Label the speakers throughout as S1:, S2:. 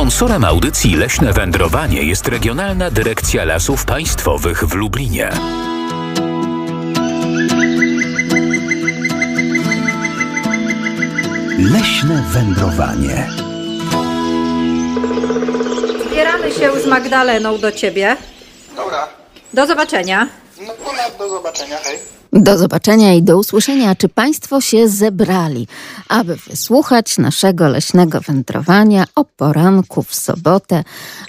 S1: Sponsorem audycji Leśne Wędrowanie jest Regionalna Dyrekcja Lasów Państwowych w Lublinie.
S2: Leśne wędrowanie.
S3: Zbieramy się z Magdaleną do ciebie.
S4: Dobra.
S3: Do zobaczenia.
S4: No, no do zobaczenia, hej.
S5: Do zobaczenia i do usłyszenia, czy Państwo się zebrali, aby wysłuchać naszego leśnego wędrowania o poranku w sobotę,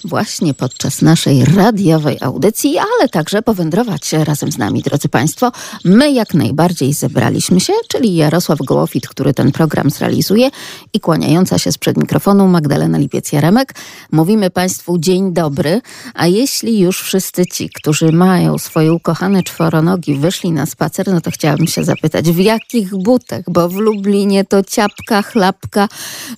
S5: właśnie podczas naszej radiowej audycji, ale także powędrować razem z nami, drodzy Państwo. My jak najbardziej zebraliśmy się, czyli Jarosław Gołofit, który ten program zrealizuje i kłaniająca się sprzed mikrofonu Magdalena Lipiec-Jaremek. Mówimy Państwu dzień dobry, a jeśli już wszyscy ci, którzy mają swoje ukochane czworonogi, wyszli na spacer, spacer, no to chciałabym się zapytać, w jakich butach? Bo w Lublinie to ciapka, chlapka,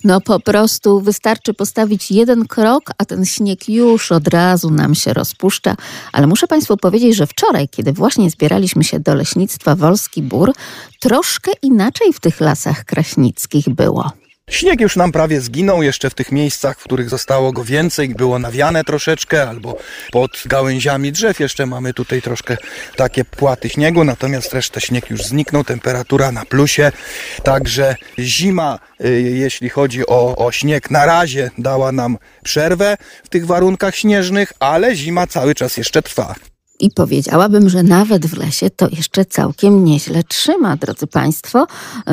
S5: no po prostu wystarczy postawić jeden krok, a ten śnieg już od razu nam się rozpuszcza. Ale muszę Państwu powiedzieć, że wczoraj, kiedy właśnie zbieraliśmy się do leśnictwa Wolski Bór, troszkę inaczej w tych lasach kraśnickich było.
S4: Śnieg już nam prawie zginął, jeszcze w tych miejscach, w których zostało go więcej, było nawiane troszeczkę, albo pod gałęziami drzew. Jeszcze mamy tutaj troszkę takie płaty śniegu, natomiast resztę śnieg już zniknął, temperatura na plusie, także zima, y, jeśli chodzi o, o śnieg, na razie dała nam przerwę w tych warunkach śnieżnych, ale zima cały czas jeszcze trwa.
S5: I powiedziałabym, że nawet w lesie to jeszcze całkiem nieźle trzyma, drodzy Państwo.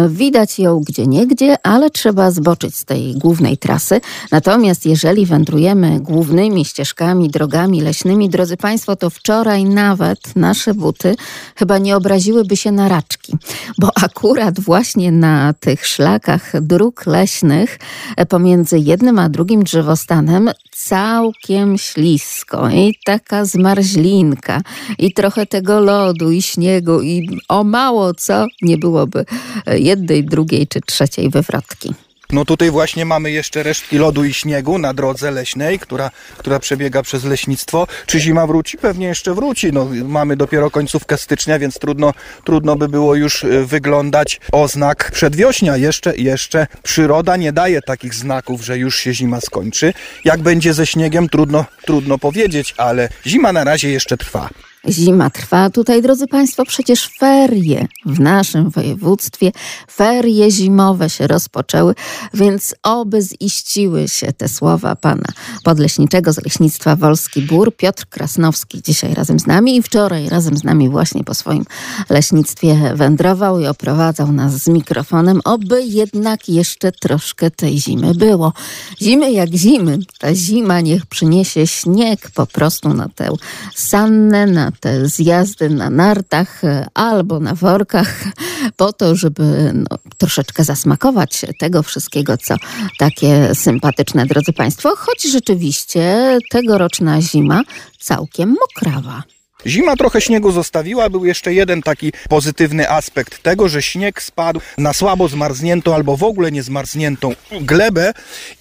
S5: Widać ją gdzie niegdzie, ale trzeba zboczyć z tej głównej trasy. Natomiast jeżeli wędrujemy głównymi ścieżkami, drogami leśnymi, drodzy Państwo, to wczoraj nawet nasze buty chyba nie obraziłyby się na raczki, bo akurat właśnie na tych szlakach dróg leśnych pomiędzy jednym a drugim drzewostanem całkiem ślisko i taka zmarzlinka i trochę tego lodu i śniegu i o mało co nie byłoby jednej, drugiej czy trzeciej wywrotki.
S4: No tutaj właśnie mamy jeszcze resztki lodu i śniegu na drodze leśnej, która, która przebiega przez leśnictwo. Czy zima wróci? Pewnie jeszcze wróci. No, mamy dopiero końcówkę stycznia, więc trudno, trudno by było już e, wyglądać oznak przedwiośnia. Jeszcze, jeszcze przyroda nie daje takich znaków, że już się zima skończy. Jak będzie ze śniegiem, trudno, trudno powiedzieć, ale zima na razie jeszcze trwa.
S5: Zima trwa. Tutaj, drodzy Państwo, przecież ferie w naszym województwie, ferie zimowe się rozpoczęły, więc oby ziściły się te słowa pana podleśniczego z Leśnictwa Wolski Bór, Piotr Krasnowski dzisiaj razem z nami. I wczoraj razem z nami właśnie po swoim leśnictwie wędrował i oprowadzał nas z mikrofonem, oby jednak jeszcze troszkę tej zimy było. Zimy jak zimy, ta zima niech przyniesie śnieg po prostu na tę sannę, na te zjazdy na nartach e, albo na workach, po to, żeby no, troszeczkę zasmakować tego wszystkiego, co takie sympatyczne, drodzy Państwo, choć rzeczywiście tegoroczna zima całkiem mokrawa.
S4: Zima trochę śniegu zostawiła, był jeszcze jeden taki pozytywny aspekt tego, że śnieg spadł na słabo zmarzniętą albo w ogóle nie zmarzniętą glebę.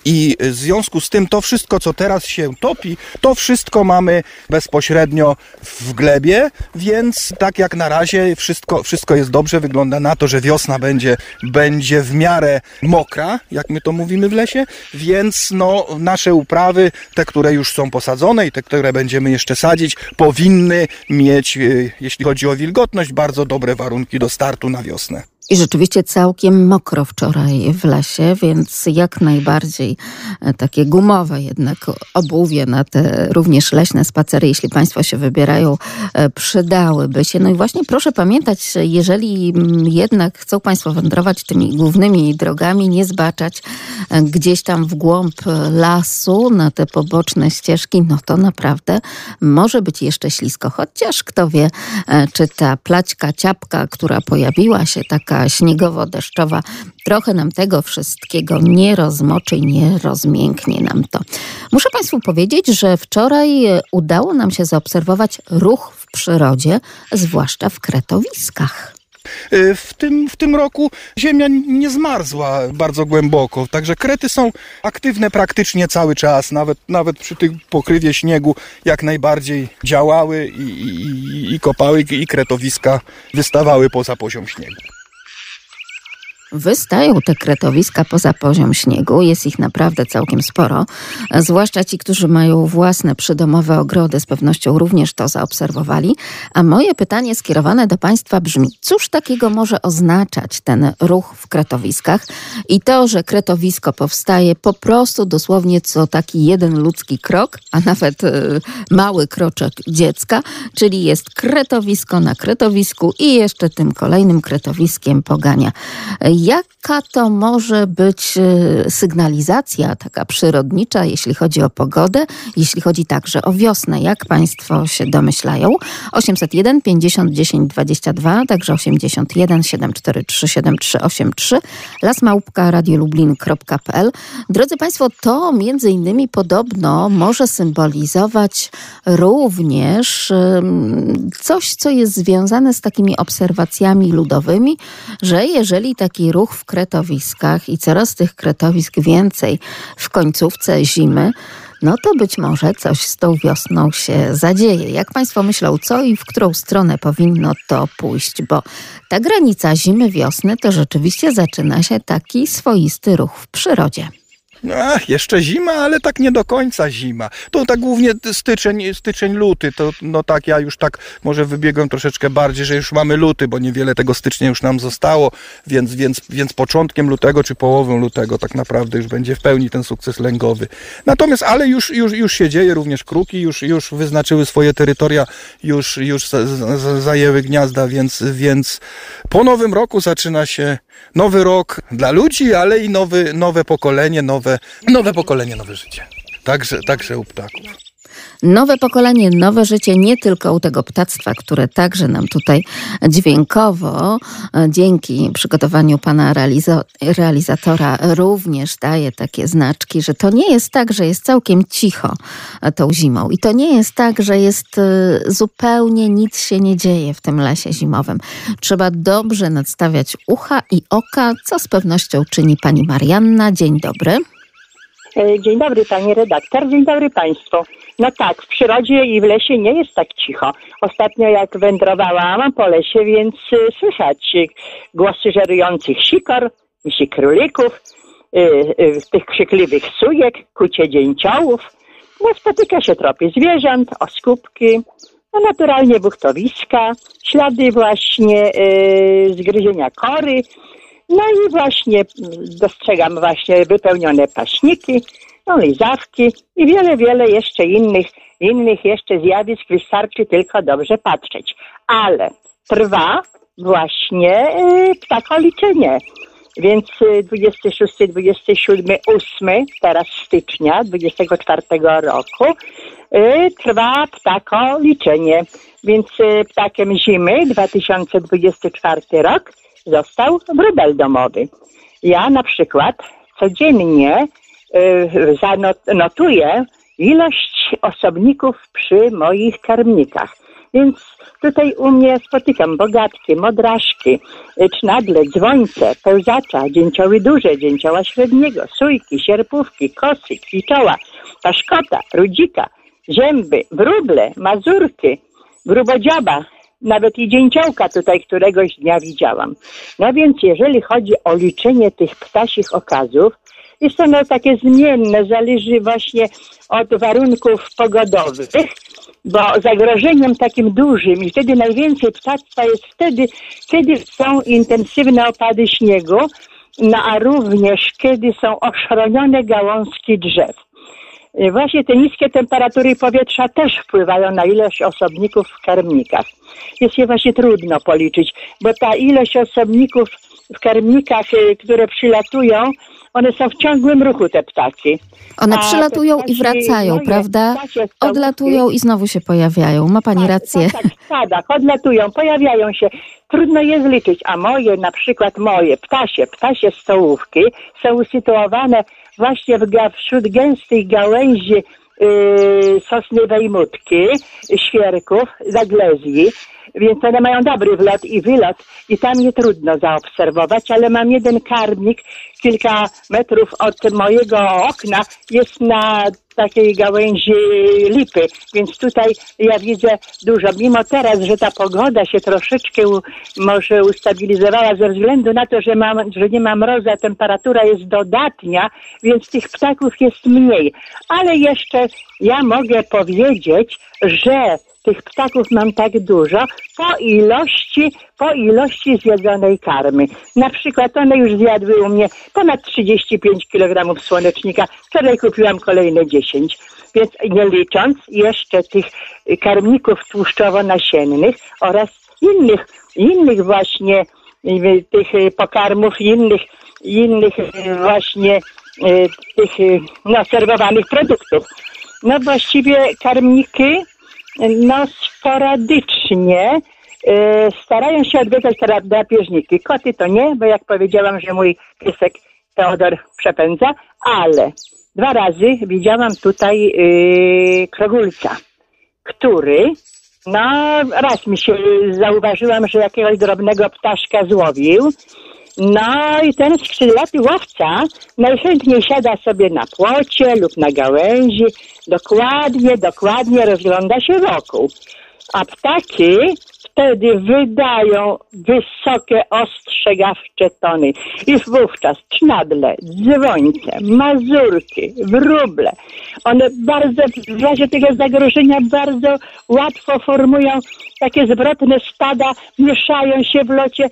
S4: I w związku z tym to wszystko, co teraz się topi, to wszystko mamy bezpośrednio w glebie, więc tak jak na razie wszystko, wszystko jest dobrze, wygląda na to, że wiosna będzie, będzie w miarę mokra, jak my to mówimy w lesie, więc no, nasze uprawy, te, które już są posadzone i te, które będziemy jeszcze sadzić, powinny mieć, e, jeśli chodzi o wilgotność, bardzo dobre warunki do startu na wiosnę.
S5: I rzeczywiście całkiem mokro wczoraj w lesie, więc jak najbardziej e, takie gumowe jednak obuwie na te również leśne spacery, jeśli Państwo się wybierają, e, przydałyby się. No i właśnie proszę pamiętać, jeżeli mm, jednak chcą Państwo wędrować tymi głównymi drogami, nie zbaczać e, gdzieś tam w głąb lasu, na te poboczne ścieżki, no to naprawdę może być jeszcze ślisko. Chociaż kto wie, czy ta plaćka, ciapka, która pojawiła się, taka śniegowo-deszczowa trochę nam tego wszystkiego nie rozmoczy nie rozmięknie nam to. Muszę Państwu powiedzieć, że wczoraj udało nam się zaobserwować ruch w przyrodzie, zwłaszcza w kretowiskach.
S4: Y, w tym, w tym roku ziemia nie zmarzła bardzo głęboko, także krety są aktywne praktycznie cały czas, nawet, nawet przy tym pokrywie śniegu jak najbardziej działały i, i, i kopały i kretowiska wystawały poza poziom śniegu.
S5: Wystają te kretowiska poza poziom śniegu. Jest ich naprawdę całkiem sporo. Zwłaszcza ci, którzy mają własne przydomowe ogrody, z pewnością również to zaobserwowali. A moje pytanie skierowane do Państwa brzmi: cóż takiego może oznaczać ten ruch w kretowiskach i to, że kretowisko powstaje po prostu dosłownie co taki jeden ludzki krok, a nawet y, mały kroczek dziecka, czyli jest kretowisko na kretowisku i jeszcze tym kolejnym kretowiskiem pogania. Jaka to może być y, sygnalizacja taka przyrodnicza, jeśli chodzi o pogodę, jeśli chodzi także o wiosnę? Jak Państwo się domyślają? 801 50 10 22, także 81 743 7383, lasmałpka radiolublin.pl. Drodzy Państwo, to między innymi podobno może symbolizować również coś, co jest związane z takimi obserwacjami ludowymi, że jeżeli taki ruch w kretowiskach i coraz tych kretowisk więcej w końcówce zimy, no to być może coś z tą wiosną się zadzieje. Jak Państwo myślą, co i w którą stronę powinno to pójść? Bo ta granica zimy-wiosny to rzeczywiście zaczyna się taki swoisty ruch w przyrodzie.
S4: Ach, jeszcze zima, ale tak nie do końca zima. To tak głównie styczeń, styczeń, luty. To no tak, ja już tak może wybiegłem troszeczkę bardziej, że już mamy luty, bo niewiele tego stycznia już nam zostało, więc, więc, więc początkiem lutego czy połową lutego tak naprawdę już będzie w pełni ten sukces lęgowy. Natomiast, ale już, już, już się dzieje, również kruki już, już wyznaczyły swoje terytoria, już, już zajęły gniazda, więc, więc po nowym roku zaczyna się nowy rok dla ludzi, ale i nowy, nowe pokolenie, nowe, nowe pokolenie, nowe życie. Także, także u ptaków.
S5: Nowe pokolenie, nowe życie nie tylko u tego ptactwa, które także nam tutaj dźwiękowo e, dzięki przygotowaniu pana realizatora również daje takie znaczki, że to nie jest tak, że jest całkiem cicho e, tą zimą i to nie jest tak, że jest e, zupełnie nic się nie dzieje w tym lesie zimowym. Trzeba dobrze nadstawiać ucha i oka, co z pewnością czyni pani Marianna. Dzień dobry.
S6: Dzień dobry pani redaktor, dzień dobry państwu. No tak, w przyrodzie i w lesie nie jest tak cicho. Ostatnio jak wędrowałam po lesie, więc y, słychać głosy żerujących sikor, misi królików, y, tych krzykliwych sujek, kucie dzięciołów. No spotyka się tropy zwierząt, oskubki, no naturalnie buchtowiska, ślady właśnie zgryzienia kory, no i właśnie dostrzegam właśnie wypełnione paśniki, no lizawki i wiele, wiele jeszcze innych, innych jeszcze zjawisk. Wystarczy tylko dobrze patrzeć. Ale trwa właśnie yy, ptakoliczenie. Więc 26, 27, 8 teraz stycznia 24 roku y, trwa ptakoliczenie. Więc y, ptakiem zimy 2024 rok został wróbel domowy. Ja na przykład codziennie y, zanotuję ilość osobników przy moich karmnikach. Więc tutaj u mnie spotykam bogatki, modraszki, y, cznadle, dzwońce, pełzacza, dzięcioły duże, dzięcioła średniego, sujki, sierpówki, kosy, kwiczoła, paszkota, rudzika, zięby, wróble, mazurki, grubodziaba, nawet i dzięciołka tutaj któregoś dnia widziałam. No więc jeżeli chodzi o liczenie tych ptasich okazów, jest ono takie zmienne, zależy właśnie od warunków pogodowych, bo zagrożeniem takim dużym i wtedy najwięcej ptactwa jest wtedy, kiedy są intensywne opady śniegu, no a również kiedy są ochronione gałązki drzew. Y, właśnie te niskie temperatury powietrza też wpływają na ilość osobników w karmnikach. Jest je właśnie trudno policzyć, bo ta ilość osobników w karmnikach, y, które przylatują, one są w ciągłym ruchu, te ptaki.
S5: One przylatują ptaki, i wracają, moje, prawda? Odlatują i znowu się pojawiają. Ma pani tak, rację.
S6: Tak, tak, w stadach odlatują, pojawiają się. Trudno je zliczyć, a moje, na przykład moje ptasie, ptasie stołówki są usytuowane właśnie wśród gęstych gałęzi yy, sosny wejmutki, świerków, zaglezji, więc one mają dobry wlot i wylot i tam je trudno zaobserwować, ale mam jeden karmnik kilka metrów od mojego okna, jest na takiej gałęzi lipy, więc tutaj ja widzę dużo. Mimo teraz, że ta pogoda się troszeczkę u, może ustabilizowała ze względu na to, że, mam, że nie ma mrozu, a temperatura jest dodatnia, więc tych ptaków jest mniej. Ale jeszcze ja mogę powiedzieć, że tych ptaków mam tak dużo po ilości, po ilości zjedzonej karmy. Na przykład one już zjadły u mnie ponad 35 kg słonecznika. Wczoraj kupiłam kolejne 10. Więc nie licząc jeszcze tych karmników tłuszczowo-nasiennych oraz innych, innych właśnie y, tych y, pokarmów, innych, innych y, właśnie y, tych y, no, serwowanych produktów. No właściwie karmniki no sporadycznie y, starają się odwiedzać drapieżniki. Koty to nie, bo jak powiedziałam, że mój piesek Teodor przepędza, ale dwa razy widziałam tutaj y, krogulca, który no raz mi się zauważyłam, że jakiegoś drobnego ptaszka złowił. No i ten skrzydlaty łowca najchętniej siada sobie na płocie lub na gałęzi, dokładnie, dokładnie rozgląda się wokół. A ptaki wtedy wydają wysokie, ostrzegawcze tony. I wówczas cznadle, dzwońce, mazurki, wróble, one bardzo, w razie tego zagrożenia bardzo łatwo formują takie zwrotne stada, mieszają się w locie,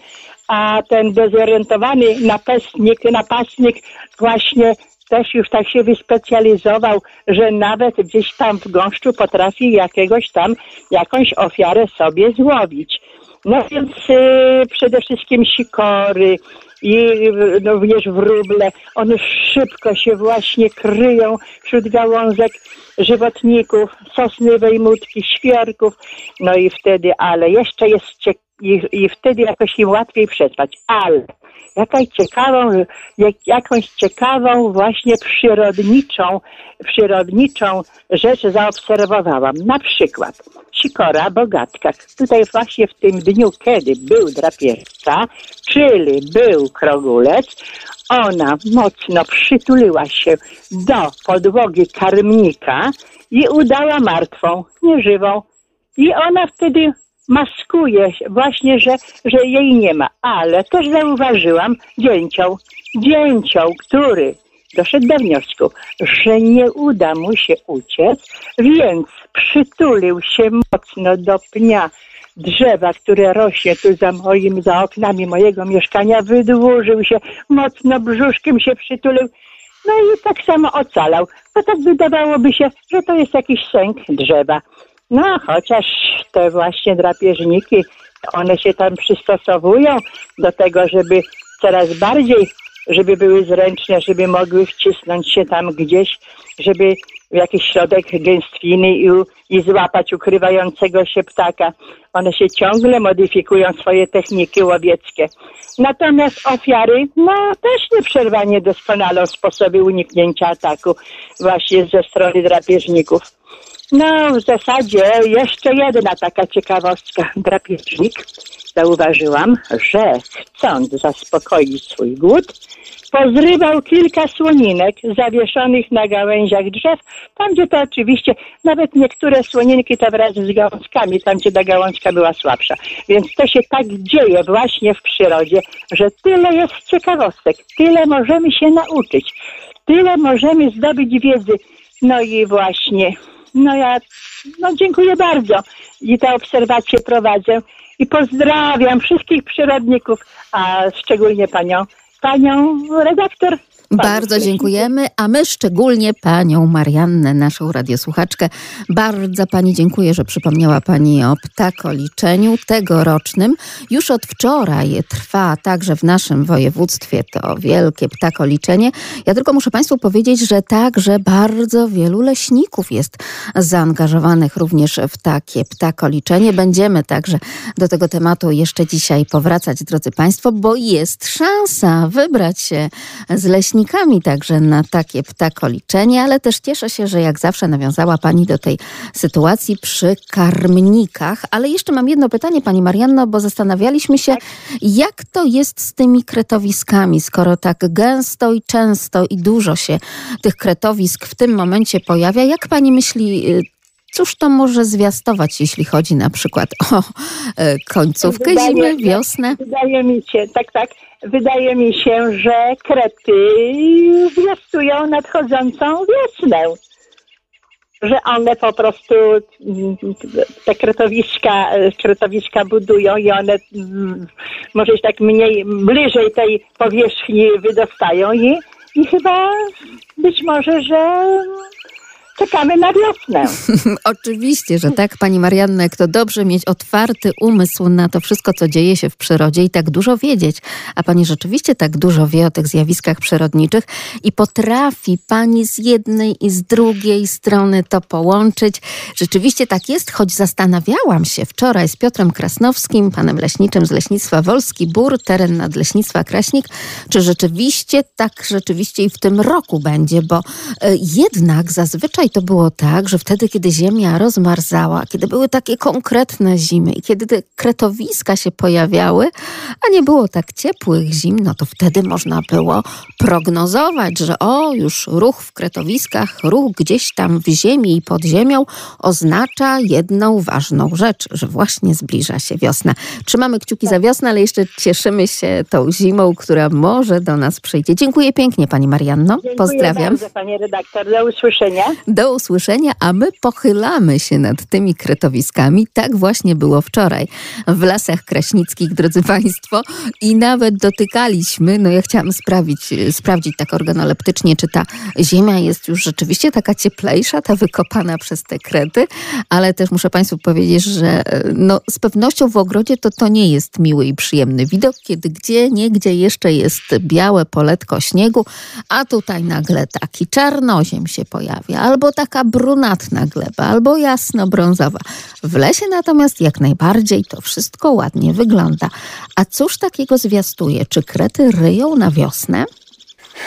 S6: a ten dezorientowany napastnik, napastnik właśnie też już tak się wyspecjalizował, że nawet gdzieś tam w gąszczu potrafi jakiegoś tam, jakąś ofiarę sobie złowić. No więc y, przede wszystkim sikory i y, no, również wróble, one szybko się właśnie kryją wśród gałązek żywotników, sosny wejmutki, świerków, no i wtedy, ale jeszcze jest ciekawe, i, i wtedy jakoś im łatwiej przetrwać. Ale jakaś ciekawą, jak, jakąś ciekawą właśnie przyrodniczą, przyrodniczą rzecz zaobserwowałam. Na przykład sikora bogatka. Tutaj właśnie w tym dniu, kiedy był drapieżca, czyli był krogulec, ona mocno przytuliła się do podłogi karmnika i udała martwą, nieżywą. I ona wtedy maskuje właśnie, że, że jej nie ma. Ale też zauważyłam dzięcioł, dzięcioł, który doszedł do wniosku, że nie uda mu się uciec, więc przytulił się mocno do pnia drzewa, które rośnie tu za moim, za oknami mojego mieszkania, wydłużył się, mocno brzuszkiem się przytulił, no i tak samo ocalał. To tak wydawałoby się, że to jest jakiś sęk drzewa. No, chociaż te właśnie drapieżniki, one się tam przystosowują do tego, żeby coraz bardziej, żeby były zręczne, żeby mogły wcisnąć się tam gdzieś, żeby w jakiś środek gęstwiny i, i złapać ukrywającego się ptaka. One się ciągle modyfikują swoje techniki łowieckie. Natomiast ofiary, no też nieprzerwanie doskonalą sposoby uniknięcia ataku właśnie ze strony drapieżników. No, w zasadzie jeszcze jedna taka ciekawostka. Drapieżnik zauważyłam, że chcąc zaspokoić swój głód, pozrywał kilka słoninek zawieszonych na gałęziach drzew, tam gdzie to oczywiście, nawet niektóre słoninki to wraz z gałązkami, tam gdzie ta gałązka była słabsza. Więc to się tak dzieje właśnie w przyrodzie, że tyle jest ciekawostek, tyle możemy się nauczyć, tyle możemy zdobyć wiedzy. No i właśnie no ja no dziękuję bardzo. I te obserwacje prowadzę. I pozdrawiam wszystkich przyrodników, a szczególnie panią, panią redaktor
S5: bardzo dziękujemy, a my szczególnie panią Mariannę, naszą radiosłuchaczkę. Bardzo pani dziękuję, że przypomniała pani o ptakoliczeniu tegorocznym. Już od wczoraj trwa także w naszym województwie to wielkie ptakoliczenie. Ja tylko muszę państwu powiedzieć, że także bardzo wielu leśników jest zaangażowanych również w takie ptakoliczenie. Będziemy także do tego tematu jeszcze dzisiaj powracać, drodzy państwo, bo jest szansa wybrać się z leśnikiem także na takie ptakoliczenie, ale też cieszę się, że jak zawsze nawiązała Pani do tej sytuacji przy karmnikach. Ale jeszcze mam jedno pytanie, Pani Marianno, bo zastanawialiśmy się, jak to jest z tymi kretowiskami, skoro tak gęsto i często i dużo się tych kretowisk w tym momencie pojawia. Jak Pani myśli, y, Cóż to może zwiastować, jeśli chodzi na przykład o e, końcówkę
S6: Wydaje-
S5: zimy, wiosnę?
S6: Wydaje mi się, tak, tak, wydaje mi się, że krety zwiastują nadchodzącą wiosnę. Że one po prostu mm, te kretowiska, kretowiska budują i one mm, może się tak mniej, bliżej tej powierzchni wydostają i, i chyba być może, że czekamy na wiosnę.
S5: Oczywiście, że tak, Pani Marianno, jak to dobrze mieć otwarty umysł na to wszystko, co dzieje się w przyrodzie i tak dużo wiedzieć. A Pani rzeczywiście tak dużo wie o tych zjawiskach przyrodniczych i potrafi Pani z jednej i z drugiej strony to połączyć. Rzeczywiście tak jest, choć zastanawiałam się wczoraj z Piotrem Krasnowskim, panem leśniczym z Leśnictwa Wolski Bór, teren Nadleśnictwa Kraśnik, czy rzeczywiście tak rzeczywiście i w tym roku będzie, bo e, jednak zazwyczaj to było tak, że wtedy, kiedy ziemia rozmarzała, kiedy były takie konkretne zimy i kiedy te kretowiska się pojawiały, a nie było tak ciepłych zim, no to wtedy można było prognozować, że o, już ruch w kretowiskach, ruch gdzieś tam w ziemi i pod ziemią oznacza jedną ważną rzecz, że właśnie zbliża się wiosna. Trzymamy kciuki za wiosnę, ale jeszcze cieszymy się tą zimą, która może do nas przyjdzie. Dziękuję pięknie Pani Marianno.
S6: Dziękuję
S5: Pozdrawiam.
S6: bardzo, panie redaktor. Do usłyszenia.
S5: Do usłyszenia, a my pochylamy się nad tymi kretowiskami. Tak właśnie było wczoraj w lasach kraśnickich, drodzy Państwo, i nawet dotykaliśmy, no ja chciałam sprawić, sprawdzić tak organoleptycznie, czy ta ziemia jest już rzeczywiście taka cieplejsza, ta wykopana przez te krety, ale też muszę Państwu powiedzieć, że no, z pewnością w ogrodzie to to nie jest miły i przyjemny widok, kiedy gdzie, niegdzie jeszcze jest białe poletko śniegu, a tutaj nagle taki czarnoziem się pojawia, albo taka brunatna gleba, albo jasno-brązowa. W lesie natomiast jak najbardziej to wszystko ładnie wygląda. A cóż takiego zwiastuje? Czy krety ryją na wiosnę?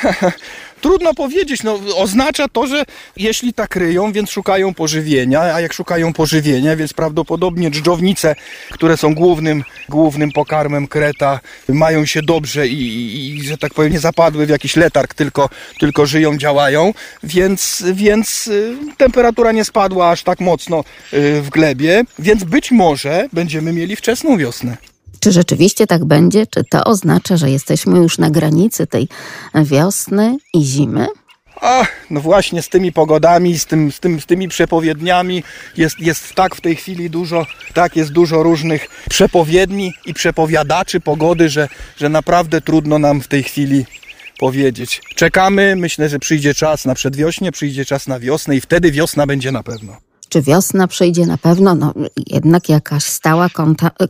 S4: Trudno powiedzieć, no oznacza to, że jeśli tak ryją, więc szukają pożywienia, a jak szukają pożywienia, więc prawdopodobnie dżdżownice, które są głównym, głównym pokarmem kreta, mają się dobrze i, i, i że tak powiem nie zapadły w jakiś letarg, tylko, tylko żyją, działają, więc, więc y, temperatura nie spadła aż tak mocno y, w glebie, więc być może będziemy mieli wczesną wiosnę.
S5: Czy rzeczywiście tak będzie? Czy to oznacza, że jesteśmy już na granicy tej wiosny i zimy?
S4: A, no właśnie z tymi pogodami, z, tym, z, tym, z tymi przepowiedniami jest, jest tak w tej chwili dużo, tak jest dużo różnych przepowiedni i przepowiadaczy pogody, że, że naprawdę trudno nam w tej chwili powiedzieć. Czekamy, myślę, że przyjdzie czas na przedwiośnie, przyjdzie czas na wiosnę i wtedy wiosna będzie na pewno.
S5: Czy wiosna przyjdzie na pewno? No, jednak jakaś stała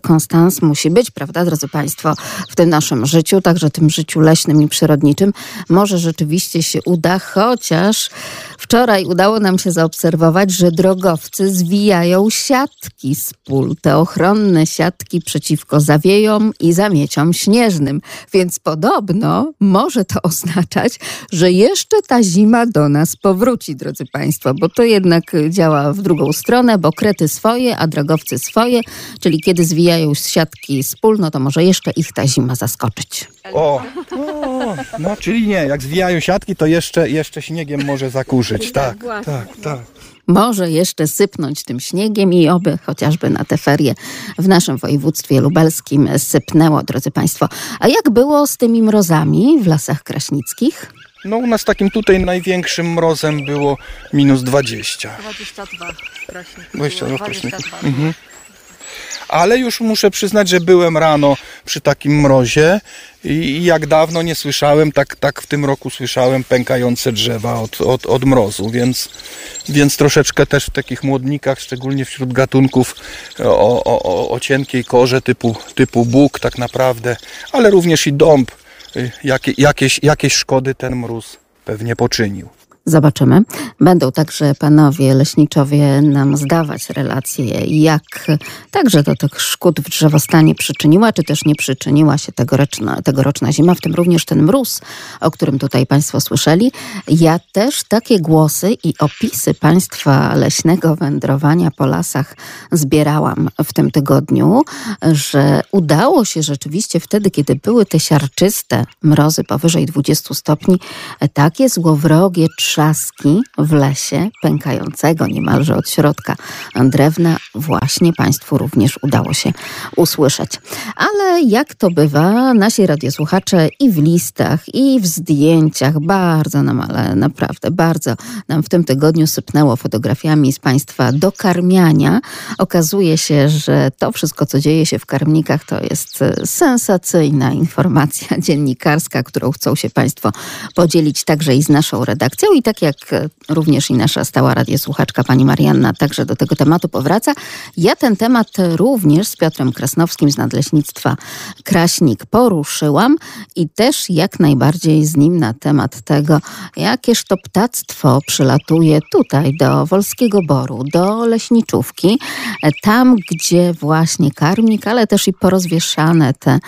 S5: konstans musi być, prawda, drodzy Państwo, w tym naszym życiu, także tym życiu leśnym i przyrodniczym. Może rzeczywiście się uda, chociaż wczoraj udało nam się zaobserwować, że drogowcy zwijają siatki z pól, te ochronne siatki przeciwko zawiejom i zamieciom śnieżnym. Więc podobno może to oznaczać, że jeszcze ta zima do nas powróci, drodzy Państwo, bo to jednak działa w drugą stronę, bo krety swoje, a drogowcy swoje, czyli kiedy zwijają siatki z pól, no to może jeszcze ich ta zima zaskoczyć.
S4: O, o no czyli nie, jak zwijają siatki, to jeszcze, jeszcze śniegiem może zakurzyć. Tak, tak, tak.
S5: Może jeszcze sypnąć tym śniegiem i oby chociażby na te ferie w naszym województwie lubelskim sypnęło, drodzy Państwo. A jak było z tymi mrozami w lasach kraśnickich?
S4: No u nas takim tutaj największym mrozem było minus 20.
S3: 22 kraśników.
S4: 22 kraśników. Mhm. Ale już muszę przyznać, że byłem rano przy takim mrozie i jak dawno nie słyszałem, tak, tak w tym roku słyszałem pękające drzewa od, od, od mrozu, więc, więc troszeczkę też w takich młodnikach, szczególnie wśród gatunków o, o, o, o cienkiej korze typu, typu bóg tak naprawdę, ale również i dąb, jakie, jakieś, jakieś szkody ten mróz pewnie poczynił.
S5: Zobaczymy. Będą także panowie leśniczowie nam zdawać relacje, jak także do tych szkód w drzewostanie przyczyniła, czy też nie przyczyniła się tegoroczna, tegoroczna zima, w tym również ten mróz, o którym tutaj Państwo słyszeli. Ja też takie głosy i opisy Państwa leśnego wędrowania po lasach zbierałam w tym tygodniu, że udało się rzeczywiście wtedy, kiedy były te siarczyste mrozy powyżej 20 stopni, takie złowrogie trzaski w lesie, pękającego niemalże od środka drewna, właśnie Państwu również udało się usłyszeć. Ale jak to bywa, nasi radiosłuchacze i w listach, i w zdjęciach bardzo nam, ale naprawdę bardzo nam w tym tygodniu sypnęło fotografiami z Państwa dokarmiania. Okazuje się, że to wszystko, co dzieje się w karmnikach, to jest sensacyjna informacja dziennikarska, którą chcą się Państwo podzielić także i z naszą redakcją. I tak jak również i nasza stała radiosłuchaczka pani Marianna także do tego tematu powraca, ja ten temat również z Piotrem Krasnowskim z Nadleśnictwa Kraśnik poruszyłam i też jak najbardziej z nim na temat tego, jakież to ptactwo przylatuje tutaj do Wolskiego Boru, do Leśniczówki, tam gdzie właśnie karmnik, ale też i porozwieszane te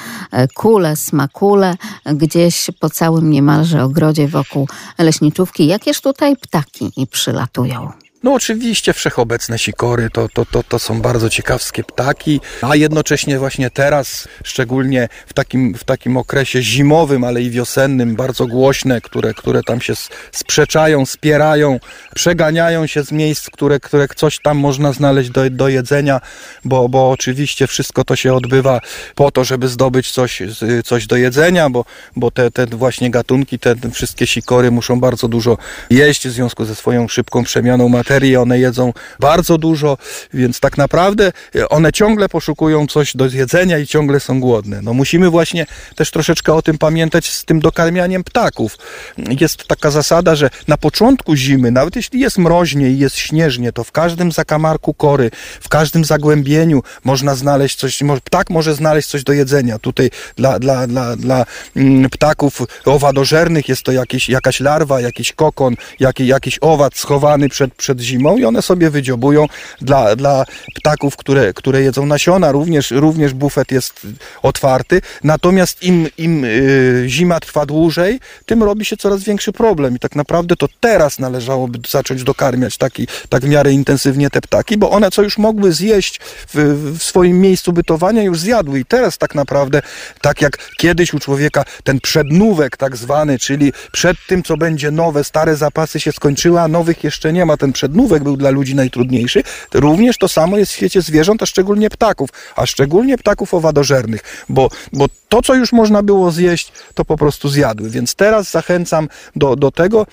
S5: kule, smakule, gdzieś po całym niemalże ogrodzie wokół leśniczówki. Jakież tutaj ptaki przylatują?
S4: No oczywiście wszechobecne sikory to, to, to, to są bardzo ciekawskie ptaki, a jednocześnie właśnie teraz, szczególnie w takim, w takim okresie zimowym, ale i wiosennym, bardzo głośne, które, które tam się sprzeczają, spierają, przeganiają się z miejsc, które, które coś tam można znaleźć do, do jedzenia, bo, bo oczywiście wszystko to się odbywa po to, żeby zdobyć coś, coś do jedzenia, bo, bo te, te właśnie gatunki, te wszystkie sikory muszą bardzo dużo jeść w związku ze swoją szybką przemianą materii one jedzą bardzo dużo, więc tak naprawdę e, one ciągle poszukują coś do jedzenia i ciągle są głodne. No musimy właśnie też troszeczkę o tym pamiętać z tym dokarmianiem ptaków. Jest taka zasada, że na początku zimy, nawet jeśli jest mroźnie i jest śnieżnie, to w każdym zakamarku kory, w każdym zagłębieniu można znaleźć coś, ptak może znaleźć coś do jedzenia. Tutaj dla, dla, dla, dla mm, ptaków owadożernych jest to jakieś, jakaś larwa, jakiś kokon, jakiś, jakiś owad schowany przed, przed zimą i one sobie wydziobują dla, dla ptaków, które, które jedzą nasiona. Również, również bufet jest otwarty. Natomiast im, im y, zima trwa dłużej, tym robi się coraz większy problem. I tak naprawdę to teraz należałoby zacząć dokarmiać taki, tak w miarę intensywnie te ptaki, bo one co już mogły zjeść w, w swoim miejscu bytowania, już zjadły. I teraz tak naprawdę, tak jak kiedyś u człowieka ten przednówek tak zwany, czyli przed tym, co będzie nowe, stare zapasy się skończyły, a nowych jeszcze nie ma, ten przed przednówek był dla ludzi najtrudniejszy, również to samo jest w świecie zwierząt, a szczególnie ptaków, a szczególnie ptaków owadożernych, bo, bo to, co już można było zjeść, to po prostu zjadły. Więc teraz zachęcam do, do tego,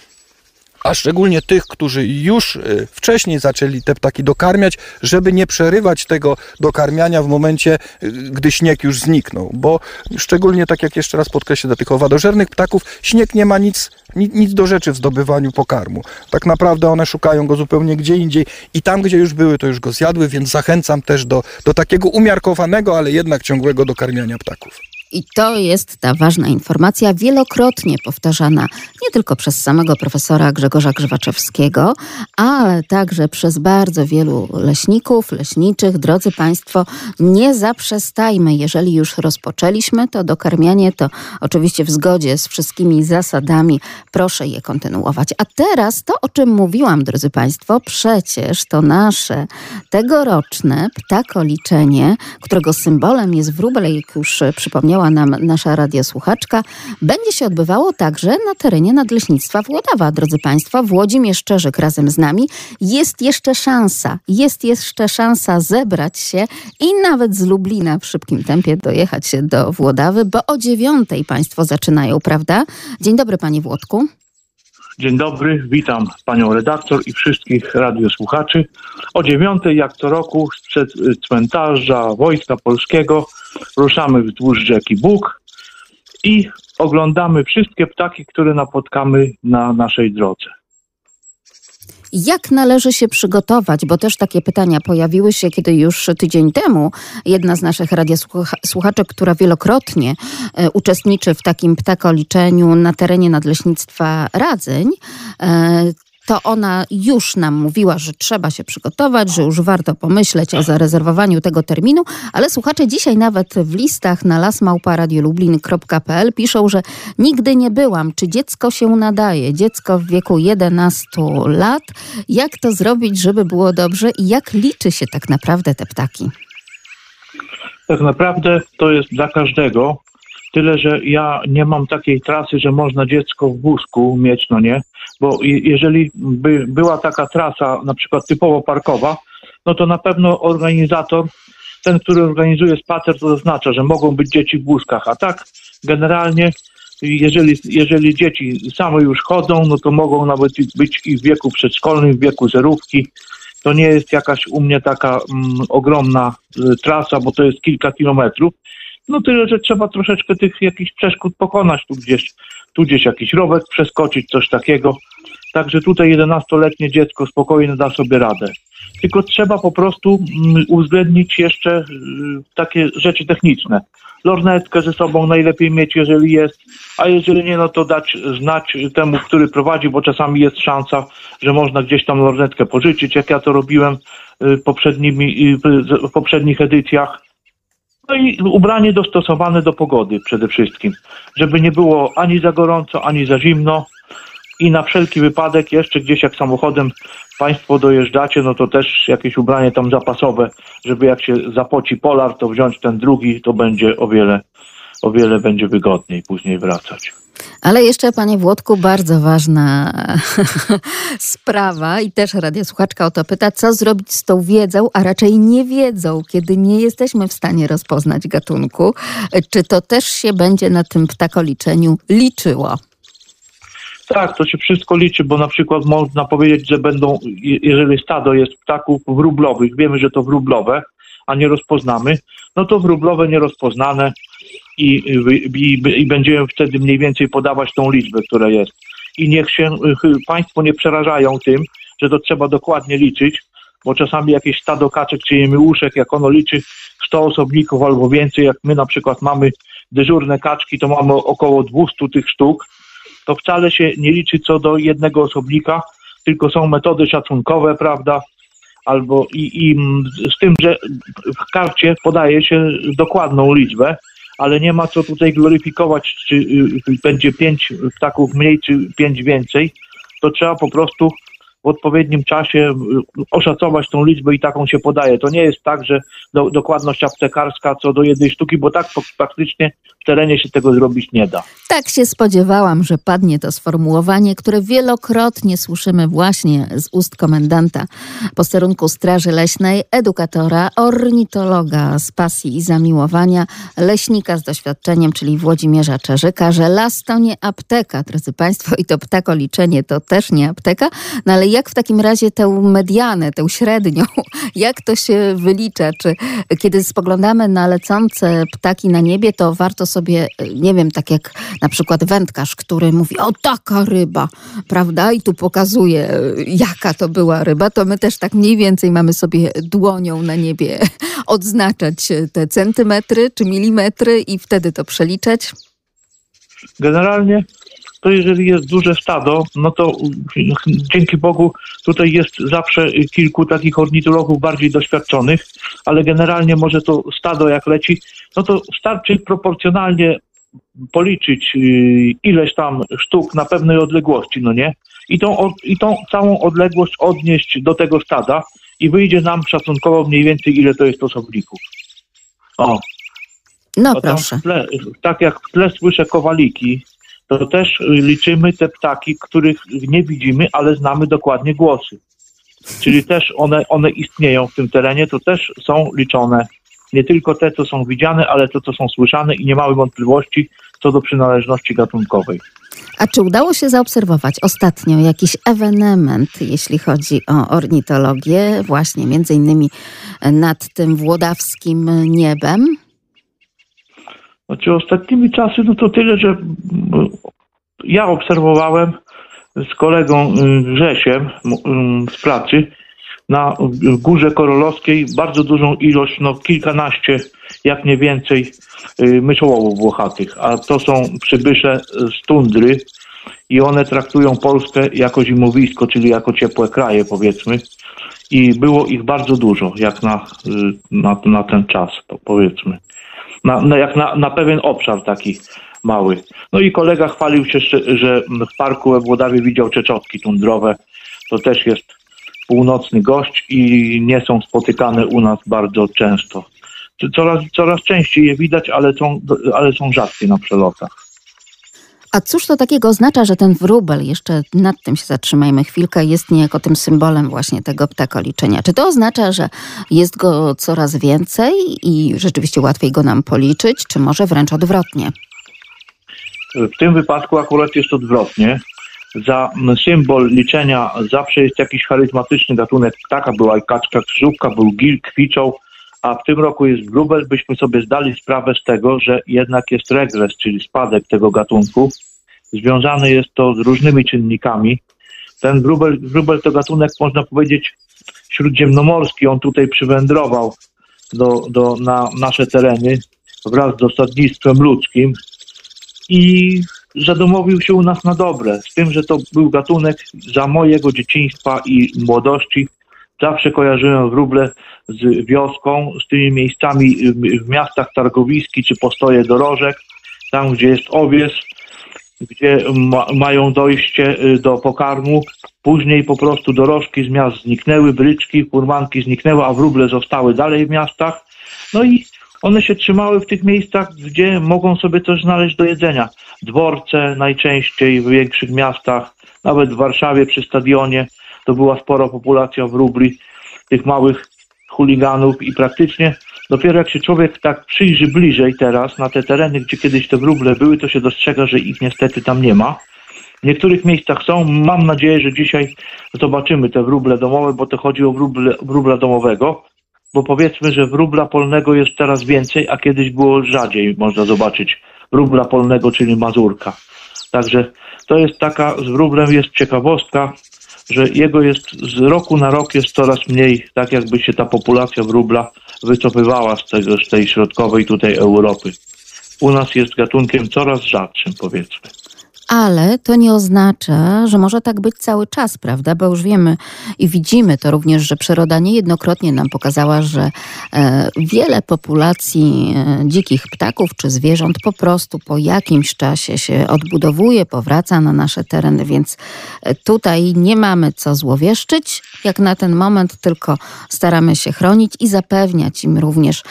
S4: a szczególnie tych, którzy już y, wcześniej zaczęli te ptaki dokarmiać, żeby nie przerywać tego dokarmiania w momencie, y, gdy śnieg już zniknął, bo szczególnie tak jak jeszcze raz podkreślę dla tych owadożernych ptaków, śnieg nie ma nic, nic, do rzeczy w zdobywaniu pokarmu. Tak naprawdę one szukają go zupełnie gdzie indziej i tam, gdzie już były, to już go zjadły, więc zachęcam też do, do takiego umiarkowanego, ale jednak ciągłego dokarmiania ptaków.
S5: I to jest ta ważna informacja, wielokrotnie powtarzana nie tylko przez samego profesora Grzegorza Grzywaczewskiego, ale także przez bardzo wielu leśników, leśniczych. Drodzy Państwo, nie zaprzestajmy, jeżeli już rozpoczęliśmy to dokarmianie, to oczywiście w zgodzie z wszystkimi zasadami proszę je kontynuować. A teraz to, o czym mówiłam, drodzy Państwo, przecież to nasze tegoroczne ptakoliczenie, którego symbolem jest wróbel, jak już przypomniałam, nam nasza radiosłuchaczka, będzie się odbywało także na terenie Nadleśnictwa Włodawa. Drodzy Państwo, Włodzimierz Szczerzyk razem z nami. Jest jeszcze szansa, jest jeszcze szansa zebrać się i nawet z Lublina w szybkim tempie dojechać do Włodawy, bo o dziewiątej Państwo zaczynają, prawda? Dzień dobry Panie Włodku.
S7: Dzień dobry, witam panią redaktor i wszystkich radiosłuchaczy. O dziewiątej, jak co roku, sprzed cmentarza Wojska Polskiego ruszamy wzdłuż rzeki Bóg i oglądamy wszystkie ptaki, które napotkamy na naszej drodze.
S5: Jak należy się przygotować? Bo też takie pytania pojawiły się, kiedy już tydzień temu jedna z naszych radiosłuchaczek, która wielokrotnie e, uczestniczy w takim ptakoliczeniu na terenie Nadleśnictwa Radzeń, e, to ona już nam mówiła, że trzeba się przygotować, że już warto pomyśleć o zarezerwowaniu tego terminu, ale słuchacze dzisiaj nawet w listach na lasmałparadiolublin.pl piszą, że nigdy nie byłam. Czy dziecko się nadaje? Dziecko w wieku 11 lat. Jak to zrobić, żeby było dobrze i jak liczy się tak naprawdę te ptaki?
S7: Tak naprawdę to jest dla każdego. Tyle, że ja nie mam takiej trasy, że można dziecko w wózku mieć, no nie? Bo jeżeli by była taka trasa, na przykład typowo parkowa, no to na pewno organizator, ten, który organizuje spacer, to zaznacza, że mogą być dzieci w wózkach. A tak generalnie, jeżeli, jeżeli dzieci same już chodzą, no to mogą nawet być i w wieku przedszkolnym, w wieku zerówki. To nie jest jakaś u mnie taka mm, ogromna y, trasa, bo to jest kilka kilometrów. No tyle, że trzeba troszeczkę tych jakichś przeszkód pokonać, tu gdzieś, tu gdzieś jakiś rowek przeskoczyć, coś takiego. Także tutaj 11-letnie dziecko spokojnie da sobie radę. Tylko trzeba po prostu mm, uwzględnić jeszcze y, takie rzeczy techniczne. Lornetkę ze sobą najlepiej mieć, jeżeli jest, a jeżeli nie, no to dać znać temu, który prowadzi, bo czasami jest szansa, że można gdzieś tam lornetkę pożyczyć, jak ja to robiłem y, y, w poprzednich edycjach no i ubranie dostosowane do pogody przede wszystkim, żeby nie było ani za gorąco, ani za zimno. I na wszelki wypadek jeszcze gdzieś jak samochodem Państwo dojeżdżacie, no to też jakieś ubranie tam zapasowe, żeby jak się zapoci polar, to wziąć ten drugi, to będzie o wiele, o wiele będzie wygodniej później wracać.
S5: Ale jeszcze, panie Włodku, bardzo ważna sprawa i też radiosłuchaczka o to pyta, co zrobić z tą wiedzą, a raczej nie wiedzą, kiedy nie jesteśmy w stanie rozpoznać gatunku. Czy to też się będzie na tym ptakoliczeniu liczyło?
S7: Tak, to się wszystko liczy, bo na przykład można powiedzieć, że będą, jeżeli stado jest ptaków wróblowych, wiemy, że to wróblowe, a nie rozpoznamy, no to wróblowe nierozpoznane i, i, i będziemy wtedy mniej więcej podawać tą liczbę, która jest. I niech się Państwo nie przerażają tym, że to trzeba dokładnie liczyć, bo czasami jakieś stado kaczek czy jemiłuszek, jak ono liczy 100 osobników albo więcej, jak my na przykład mamy dyżurne kaczki, to mamy około 200 tych sztuk, to wcale się nie liczy co do jednego osobnika, tylko są metody szacunkowe, prawda, albo i, i z tym, że w karcie podaje się dokładną liczbę, ale nie ma co tutaj gloryfikować, czy y, będzie pięć ptaków mniej, czy pięć więcej. To trzeba po prostu w odpowiednim czasie y, oszacować tą liczbę i taką się podaje. To nie jest tak, że do, dokładność aptekarska co do jednej sztuki, bo tak praktycznie terenie się tego zrobić nie da.
S5: Tak się spodziewałam, że padnie to sformułowanie, które wielokrotnie słyszymy właśnie z ust komendanta posterunku Straży Leśnej, edukatora, ornitologa z pasji i zamiłowania, leśnika z doświadczeniem, czyli Włodzimierza Czerzyka, że las to nie apteka, drodzy Państwo, i to ptakoliczenie to też nie apteka, no ale jak w takim razie tę medianę, tę średnią, jak to się wylicza? Czy kiedy spoglądamy na lecące ptaki na niebie, to warto sobie, nie wiem, tak jak na przykład wędkarz, który mówi, o taka ryba, prawda? I tu pokazuje, jaka to była ryba, to my też tak mniej więcej mamy sobie dłonią na niebie odznaczać te centymetry czy milimetry i wtedy to przeliczać?
S7: Generalnie to jeżeli jest duże stado, no to dzięki Bogu tutaj jest zawsze kilku takich ornitologów bardziej doświadczonych, ale generalnie może to stado jak leci, no to starczy proporcjonalnie policzyć y, ileś tam sztuk na pewnej odległości, no nie? I tą, I tą całą odległość odnieść do tego stada i wyjdzie nam szacunkowo mniej więcej ile to jest osobników.
S5: O. No proszę.
S7: Tle, tak jak w tle słyszę kowaliki, to też liczymy te ptaki, których nie widzimy, ale znamy dokładnie głosy. Czyli też one, one istnieją w tym terenie, to też są liczone. Nie tylko te, co są widziane, ale to, co są słyszane i nie mamy wątpliwości co do przynależności gatunkowej.
S5: A czy udało się zaobserwować ostatnio jakiś ewenement, jeśli chodzi o ornitologię, właśnie między innymi nad tym włodawskim niebem?
S7: Znaczy ostatnimi czasy, no to tyle, że ja obserwowałem z kolegą y, Grzesiem y, z pracy na Górze Korolowskiej bardzo dużą ilość, no kilkanaście, jak nie więcej, y, myszołowów włochatych, a to są przybysze z tundry i one traktują Polskę jako zimowisko, czyli jako ciepłe kraje powiedzmy i było ich bardzo dużo, jak na, na, na ten czas, powiedzmy. Na, na, jak na, na pewien obszar taki mały. No i kolega chwalił się, że- w parku we Włodawie widział czeczotki tundrowe. To też jest północny gość i nie są spotykane u nas bardzo często. Coraz, coraz częściej je widać, ale są, ale są rzadkie na przelotach.
S5: A cóż to takiego oznacza, że ten wróbel, jeszcze nad tym się zatrzymajmy chwilkę, jest niejako tym symbolem właśnie tego ptakoliczenia? Czy to oznacza, że jest go coraz więcej i rzeczywiście łatwiej go nam policzyć, czy może wręcz odwrotnie?
S7: W tym wypadku akurat jest odwrotnie. Za symbol liczenia zawsze jest jakiś charyzmatyczny gatunek ptaka. Była i kaczka krzyżówka, był gil, kwiczoł, a w tym roku jest wróbel. Byśmy sobie zdali sprawę z tego, że jednak jest regres, czyli spadek tego gatunku. Związane jest to z różnymi czynnikami. Ten wróbel, wróbel to gatunek, można powiedzieć, śródziemnomorski. On tutaj przywędrował do, do, na nasze tereny wraz z osadnictwem ludzkim i zadomowił się u nas na dobre. Z tym, że to był gatunek za mojego dzieciństwa i młodości. Zawsze kojarzyłem wróble z wioską, z tymi miejscami w- miastach targowiski czy postoje dorożek, tam gdzie jest owies, gdzie ma, mają dojście y, do pokarmu. Później po prostu dorożki z miast zniknęły, bryczki, furmanki zniknęły, a wróble zostały dalej w miastach. No i one się trzymały w tych miejscach, gdzie mogą sobie coś znaleźć do jedzenia. Dworce najczęściej w większych miastach, nawet w Warszawie przy stadionie to była spora populacja wróbli, tych małych chuliganów i praktycznie dopiero jak się człowiek tak przyjrzy bliżej teraz na te tereny, gdzie kiedyś te wróble były, to się dostrzega, że ich niestety tam nie ma. W niektórych miejscach są. Mam nadzieję, że dzisiaj zobaczymy te wróble domowe, bo to chodzi o wróble, wróbla domowego bo powiedzmy, że wróbla polnego jest teraz więcej, a kiedyś było rzadziej można zobaczyć wróbla polnego, czyli mazurka. Także to jest taka, z wróblem jest ciekawostka, że jego jest z roku na rok jest coraz mniej, tak jakby się ta populacja wróbla wycofywała z, tego, z tej środkowej tutaj Europy. U nas jest gatunkiem coraz rzadszym, powiedzmy.
S5: Ale to nie oznacza, że może tak być cały czas, prawda? Bo już wiemy i widzimy to również, że przyroda niejednokrotnie nam pokazała, że e, wiele populacji e, dzikich ptaków czy zwierząt po prostu po jakimś czasie się odbudowuje, powraca na nasze tereny, więc e, tutaj nie mamy co złowieszczyć, jak na ten moment, tylko staramy się chronić i zapewniać im również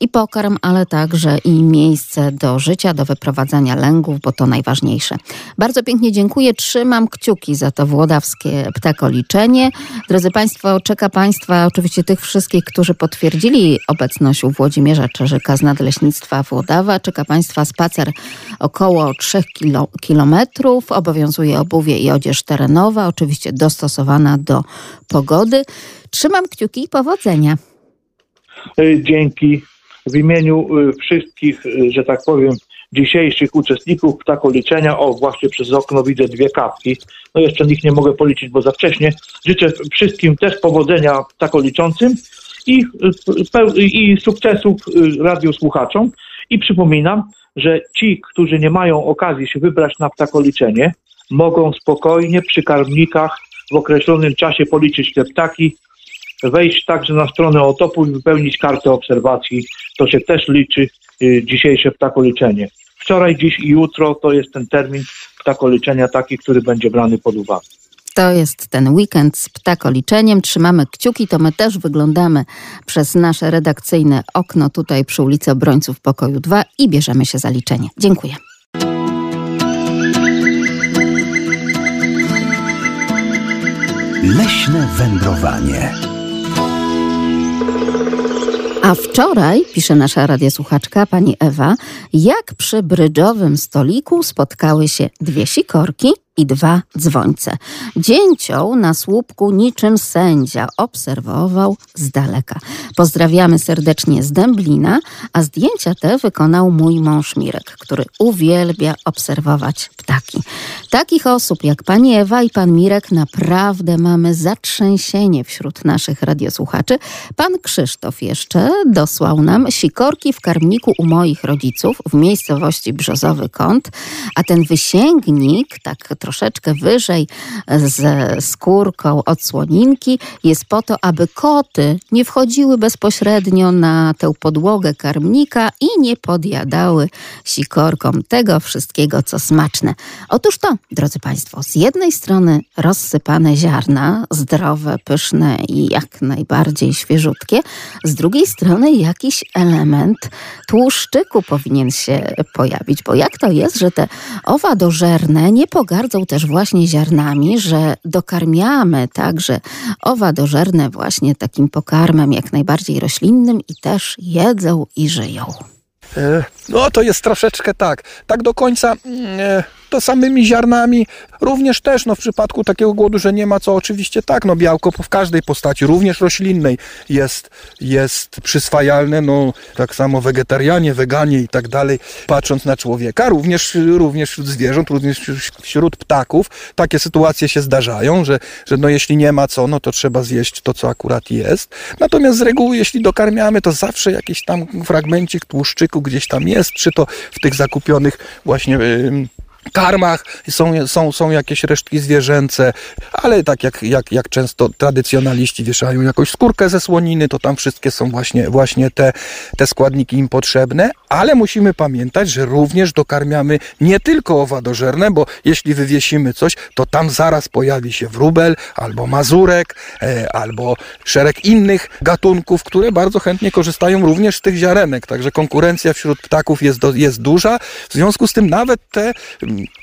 S5: i pokarm, ale także i miejsce do życia, do wyprowadzania lęgów, bo to najważniejsze. Bardzo pięknie dziękuję. Trzymam kciuki za to włodawskie ptakoliczenie. Drodzy Państwo, czeka Państwa oczywiście tych wszystkich, którzy potwierdzili obecność u Włodzimierza Czerzyka z Nadleśnictwa Włodawa. Czeka Państwa spacer około 3 kilo, kilometrów. Obowiązuje obuwie i odzież terenowa, oczywiście dostosowana do pogody. Trzymam kciuki i powodzenia.
S7: Y, Dzięki w imieniu y, wszystkich, y, że tak powiem, dzisiejszych uczestników ptakoliczenia. O, właśnie przez okno widzę dwie kapki. No jeszcze ich nie mogę policzyć, bo za wcześnie. Życzę wszystkim też powodzenia ptakoliczącym i, i sukcesów y, radiosłuchaczom. I przypominam, że ci, którzy nie mają okazji się wybrać na ptakoliczenie, mogą spokojnie przy karmnikach w określonym czasie policzyć te ptaki, wejść także na stronę otopu i wypełnić kartę obserwacji. To się też liczy y, dzisiejsze ptakoliczenie. Wczoraj, dziś i jutro to jest ten termin ptakoliczenia taki, który będzie brany pod uwagę.
S5: To jest ten weekend z ptakoliczeniem. Trzymamy kciuki, to my też wyglądamy przez nasze redakcyjne okno tutaj przy ulicy Obrońców Pokoju 2 i bierzemy się za liczenie. Dziękuję.
S2: Leśne wędrowanie.
S5: A wczoraj, pisze nasza radiosłuchaczka, pani Ewa, jak przy brydżowym stoliku spotkały się dwie sikorki i dwa dzwońce. Dzięcioł na słupku niczym sędzia obserwował z daleka. Pozdrawiamy serdecznie z Dęblina, a zdjęcia te wykonał mój mąż Mirek, który uwielbia obserwować ptaki. Takich osób jak pani Ewa i pan Mirek naprawdę mamy zatrzęsienie wśród naszych radiosłuchaczy. Pan Krzysztof jeszcze dosłał nam sikorki w karmniku u moich rodziców w miejscowości Brzozowy Kąt, a ten wysięgnik, tak troszeczkę wyżej ze skórką od słoninki, jest po to, aby koty nie wchodziły bezpośrednio na tę podłogę karmnika i nie podjadały sikorkom tego wszystkiego, co smaczne. Otóż to, drodzy Państwo, z jednej strony rozsypane ziarna, zdrowe, pyszne i jak najbardziej świeżutkie, z drugiej strony jakiś element tłuszczyku powinien się pojawić, bo jak to jest, że te owadożerne nie pogardzą też właśnie ziarnami, że dokarmiamy także owadożerne właśnie takim pokarmem jak najbardziej roślinnym i też jedzą i żyją.
S4: E, No to jest troszeczkę tak. Tak do końca mm, e, to samymi ziarnami również też no, w przypadku takiego głodu, że nie ma co oczywiście tak, no białko w każdej postaci, również roślinnej jest, jest przyswajalne, no tak samo wegetarianie, weganie i tak dalej, patrząc na człowieka, również, również wśród zwierząt, również wśród ptaków takie sytuacje się zdarzają, że, że no jeśli nie ma co, no to trzeba zjeść to, co akurat jest. Natomiast z reguły, jeśli dokarmiamy, to zawsze jakiś tam fragmencik tłuszczyku gdzieś tam jest, czy to w tych zakupionych właśnie karmach są, są, są jakieś resztki zwierzęce, ale tak jak, jak, jak często tradycjonaliści wieszają jakąś skórkę ze słoniny, to tam wszystkie są właśnie, właśnie te, te składniki im potrzebne, ale musimy pamiętać, że również dokarmiamy nie tylko owadożerne, bo jeśli wywiesimy coś, to tam zaraz pojawi się wróbel, albo mazurek, e, albo szereg innych gatunków, które bardzo chętnie korzystają również z tych ziarenek, także konkurencja wśród ptaków jest, do, jest duża, w związku z tym nawet te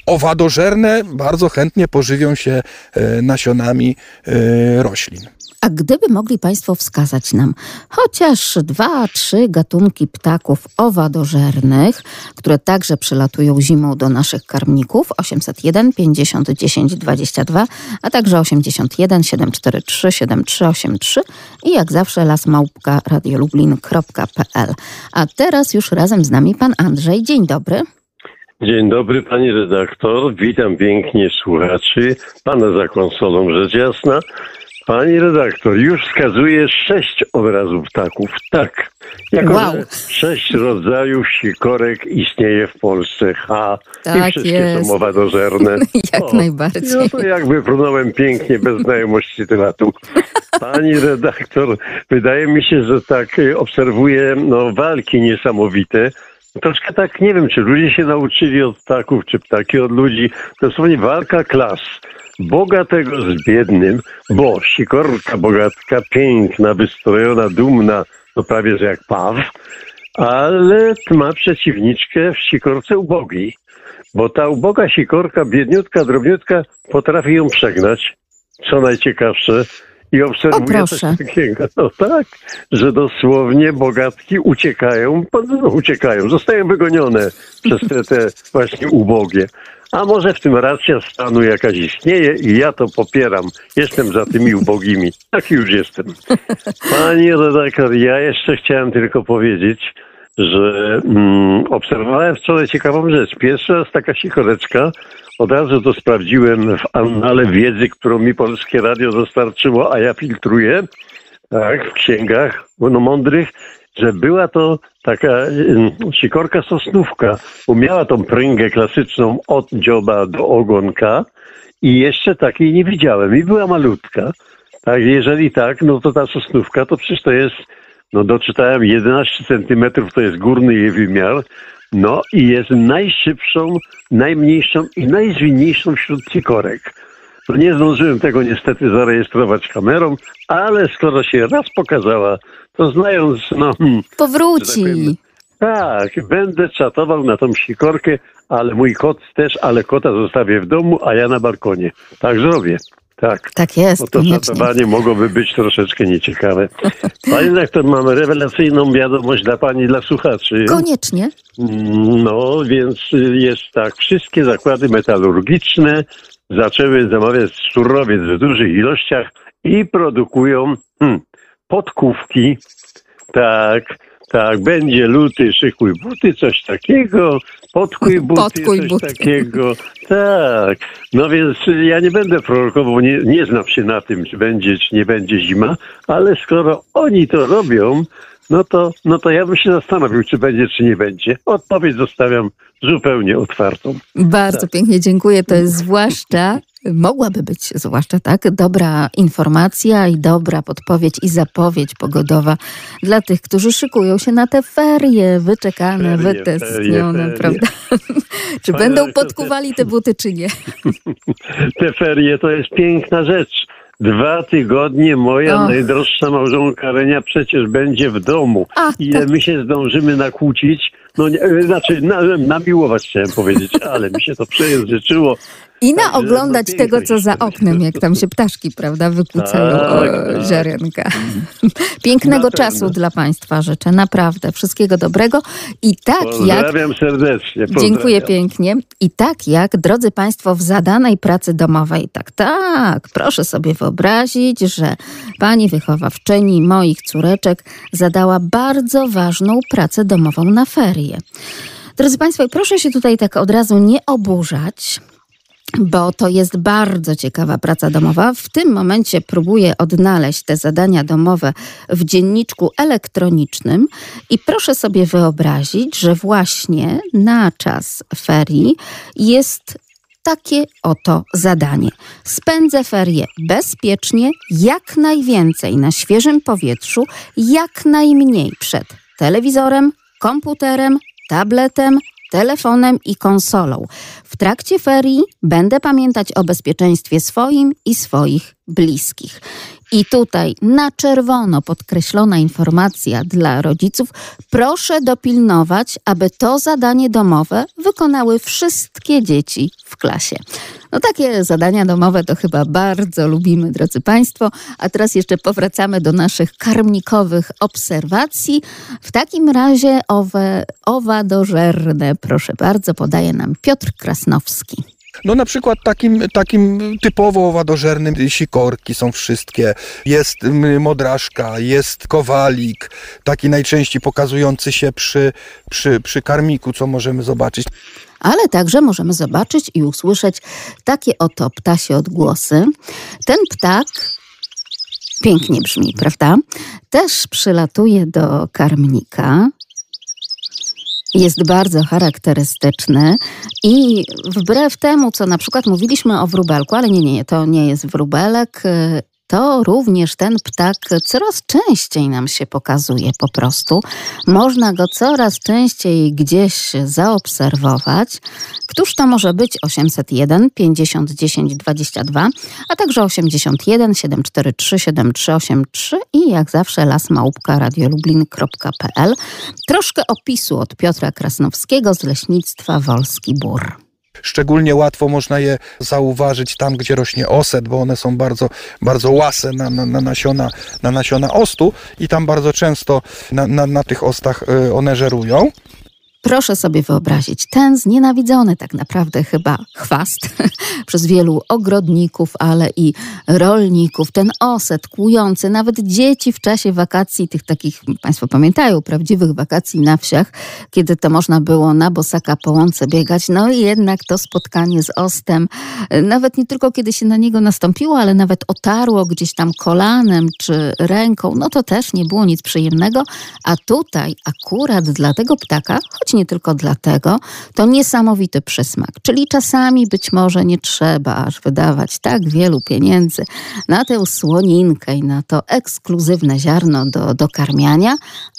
S4: owadożerne bardzo chętnie pożywią się e, nasionami e, roślin.
S5: A gdyby mogli Państwo wskazać nam chociaż dwa, trzy gatunki ptaków owadożernych, które także przylatują zimą do naszych karmników 801 50 10 22, a także 81 743 7383 i jak zawsze lasmałpka radiolublin.pl. A teraz już razem z nami pan Andrzej. Dzień dobry.
S8: Dzień dobry pani redaktor, witam pięknie słuchaczy, pana za konsolą rzecz jasna. Pani redaktor, już wskazuje sześć obrazów ptaków. Tak. Jako
S5: Wow.
S8: sześć rodzajów sikorek istnieje w Polsce. Ha. I
S5: Tak
S8: wszystkie
S5: jest.
S8: są owadożerne.
S5: Jak
S8: O,
S5: najbardziej.
S8: No to jak wypłynąłem pięknie, bez znajomości tematu. Pani redaktor, wydaje mi się, że tak y, obserwuję no, walki niesamowite. Troszkę tak, nie wiem, czy ludzie się nauczyli od ptaków, czy ptaki od ludzi. Dosłownie walka klas. Bogatego z biednym, bo sikorka bogatka, piękna, wystrojona, dumna, to prawie że jak paw, ale ma przeciwniczkę w sikorce ubogiej. Bo ta uboga sikorka, biedniutka, drobniutka, potrafi ją przegnać. Co najciekawsze. I obserwuję
S5: O,
S8: coś takiego. No tak, że dosłownie bogatki uciekają, no, uciekają, zostają wygonione przez te, te właśnie ubogie. A może w tym racja stanu jakaś istnieje i ja to popieram. Jestem za tymi ubogimi. Tak już jestem. Pani redaktor, ja jeszcze chciałem tylko powiedzieć, że mm, obserwowałem wczoraj ciekawą rzecz. Pierwszy raz taka sikoreczka, od razu to sprawdziłem w annale wiedzy, którą mi Polskie Radio dostarczyło, a ja filtruję, tak, w księgach no, mądrych, że była to taka ym, sikorka sosnówka, bo miała tą pręgę klasyczną od dzioba do ogonka i jeszcze takiej nie widziałem. I była malutka. Tak, jeżeli tak, no to ta sosnówka to przecież to jest, no doczytałem 11 centymetrów to jest górny jej wymiar, no i jest najszybszą, najmniejszą i najzwinniejszą wśród cikorek. No nie zdążyłem tego niestety zarejestrować kamerą, ale skoro się raz pokazała, to znając, no hmm, tak
S5: Powróci.
S8: powiem, tak, będę czatował na tą sikorkę, ale mój kot też, ale kota zostawię w domu, a ja na balkonie. Tak zrobię. Tak.
S5: Tak jest,
S8: Bo to
S5: koniecznie.
S8: mogłoby być troszeczkę nieciekawe. Pani rektor, mamy rewelacyjną wiadomość dla pani, dla słuchaczy.
S5: Koniecznie.
S8: No, więc jest tak, wszystkie zakłady metalurgiczne zaczęły zamawiać surowiec w dużych ilościach i produkują hmm, podkówki, tak, tak, będzie luty, szykuj buty, coś takiego, podkuj buty,
S5: Podkuj
S8: coś
S5: buty.
S8: takiego, tak. No więc ja nie będę prorokował, nie, nie znam się na tym, czy będzie, czy nie będzie zima, ale skoro oni to robią, no to, no to ja bym się zastanowił, czy będzie, czy nie będzie. Odpowiedź zostawiam zupełnie otwartą.
S5: Bardzo pięknie dziękuję. To jest zwłaszcza, mogłaby być zwłaszcza tak, dobra informacja i dobra podpowiedź i zapowiedź pogodowa dla tych, którzy szykują się na te ferie wyczekane,
S8: Ferie,
S5: wytęsknione,
S8: ferie, ferie.
S5: prawda? czy
S8: Ferie
S5: będą
S8: to-
S5: podkuwali te buty, czy nie?
S8: Te ferie to jest piękna rzecz. Dwa tygodnie moja
S5: Och.
S8: najdroższa małżonka Renia przecież będzie w domu. Ile
S5: tak.
S8: my się zdążymy nakłócić, no nie, e, znaczy na, namiłować chciałem powiedzieć, ale mi się to przejęzyczyło.
S5: I
S8: Także,
S5: naoglądać
S8: no,
S5: tego, co za oknem, jak tam się ptaszki, prawda, wykłócają
S8: Tak,
S5: o,
S8: tak.
S5: ziarenka. Pięknego
S8: Na
S5: czasu dla Państwa życzę, naprawdę. Wszystkiego dobrego. I tak jak
S8: Pozdrawiam serdecznie.
S5: Dziękuję
S8: pozdrawiam.
S5: pięknie. I tak jak, drodzy Państwo, w zadanej pracy domowej, tak, tak, proszę sobie wyobrazić, że pani wychowawczyni moich córeczek zadała bardzo ważną pracę domową na ferie. Drodzy Państwo, proszę się tutaj tak od razu nie oburzać. Bo to jest bardzo ciekawa praca domowa. W tym momencie próbuję odnaleźć te zadania domowe w dzienniczku elektronicznym i proszę sobie wyobrazić, że właśnie na czas ferii jest takie oto zadanie. Spędzę ferie bezpiecznie, jak najwięcej na świeżym powietrzu, jak najmniej przed telewizorem, komputerem, tabletem, telefonem i konsolą. W trakcie ferii będę pamiętać o bezpieczeństwie swoim i swoich bliskich. I tutaj na czerwono podkreślona informacja dla rodziców. Proszę dopilnować, aby to zadanie domowe wykonały wszystkie dzieci w klasie. No takie zadania domowe to chyba bardzo lubimy, drodzy Państwo. A teraz jeszcze powracamy do naszych karmnikowych obserwacji. W takim razie owe owadożerne, proszę bardzo, podaje nam Piotr Krasnowski.
S4: No na przykład takim, takim typowo owadożernym sikorki są wszystkie. Jest modraszka, jest kowalik, taki najczęściej pokazujący się przy, przy, przy karmiku, co możemy zobaczyć.
S5: ale także możemy zobaczyć i usłyszeć takie oto ptasie odgłosy. Ten ptak pięknie brzmi, prawda? Też przylatuje do karmnika. Jest bardzo charakterystyczny i wbrew temu, co na przykład mówiliśmy o wróbelku, ale nie, nie, to nie jest wróbelek, y, to również ten ptak coraz częściej nam się pokazuje po prostu. Można go coraz częściej gdzieś zaobserwować. Któż to może być 801 50 10 22, a także 81 743 7383 i jak zawsze lasmałpka radiolublin.pl. Troszkę opisu od Piotra Krasnowskiego z Leśnictwa Wolski Bór.
S4: Szczególnie łatwo można je zauważyć tam, gdzie rośnie oset, bo one są bardzo, bardzo łase na, na, na, nasiona, na nasiona ostu i tam bardzo często na, na, na tych ostach y, one żerują.
S5: Proszę sobie wyobrazić, ten znienawidzony tak naprawdę chyba chwast przez wielu ogrodników, ale i rolników, ten oset kłujący, nawet dzieci w czasie wakacji, tych takich, Państwo pamiętają, prawdziwych wakacji na wsiach, kiedy to można było na bosaka po łące biegać, no i jednak to spotkanie z ostem, nawet nie tylko kiedy się na niego nastąpiło, ale nawet otarło gdzieś tam kolanem czy ręką, no to też nie było nic przyjemnego, a tutaj akurat dla tego ptaka, nie tylko dlatego, to niesamowity przysmak. Czyli czasami być może nie trzeba aż wydawać tak wielu pieniędzy na tę słoninkę i na to ekskluzywne ziarno do, do karmiania,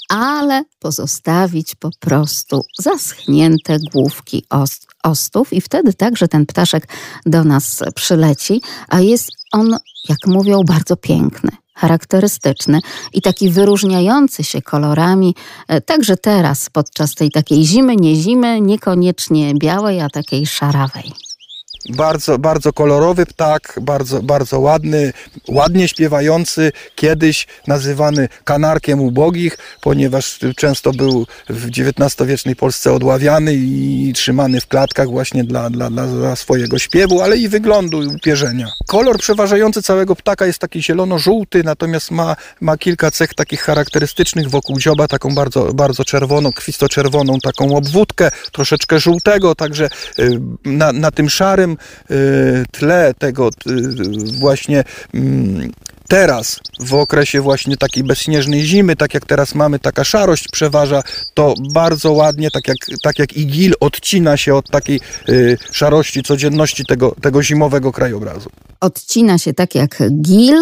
S5: ale pozostawić po prostu zaschnięte główki ost, ostów i wtedy także ten ptaszek do nas przyleci, a jest on, jak mówią, bardzo piękny charakterystyczny i taki wyróżniający się kolorami, e, także teraz podczas tej takiej zimy, nie zimy, niekoniecznie białej, a takiej szarawej.
S4: Bardzo, bardzo kolorowy ptak, bardzo, bardzo ładny, ładnie śpiewający, kiedyś nazywany kanarkiem ubogich, ponieważ często był w XIX-wiecznej Polsce odławiany i trzymany w klatkach właśnie dla, dla, dla, swojego śpiewu, ale i wyglądu i upierzenia. Kolor przeważający całego ptaka jest taki zielono-żółty, natomiast ma, ma kilka cech takich charakterystycznych wokół dzioba, taką bardzo, bardzo czerwoną, kwisto-czerwoną taką obwódkę, troszeczkę żółtego, także y, na, na tym szarym y, tle tego y, właśnie mm, teraz, w okresie właśnie takiej bezśnieżnej zimy, tak jak teraz mamy, taka szarość przeważa, to bardzo ładnie, tak jak, tak jak igil, odcina się od takiej y, szarości codzienności tego, tego zimowego krajobrazu.
S5: Odcina się tak jak gil,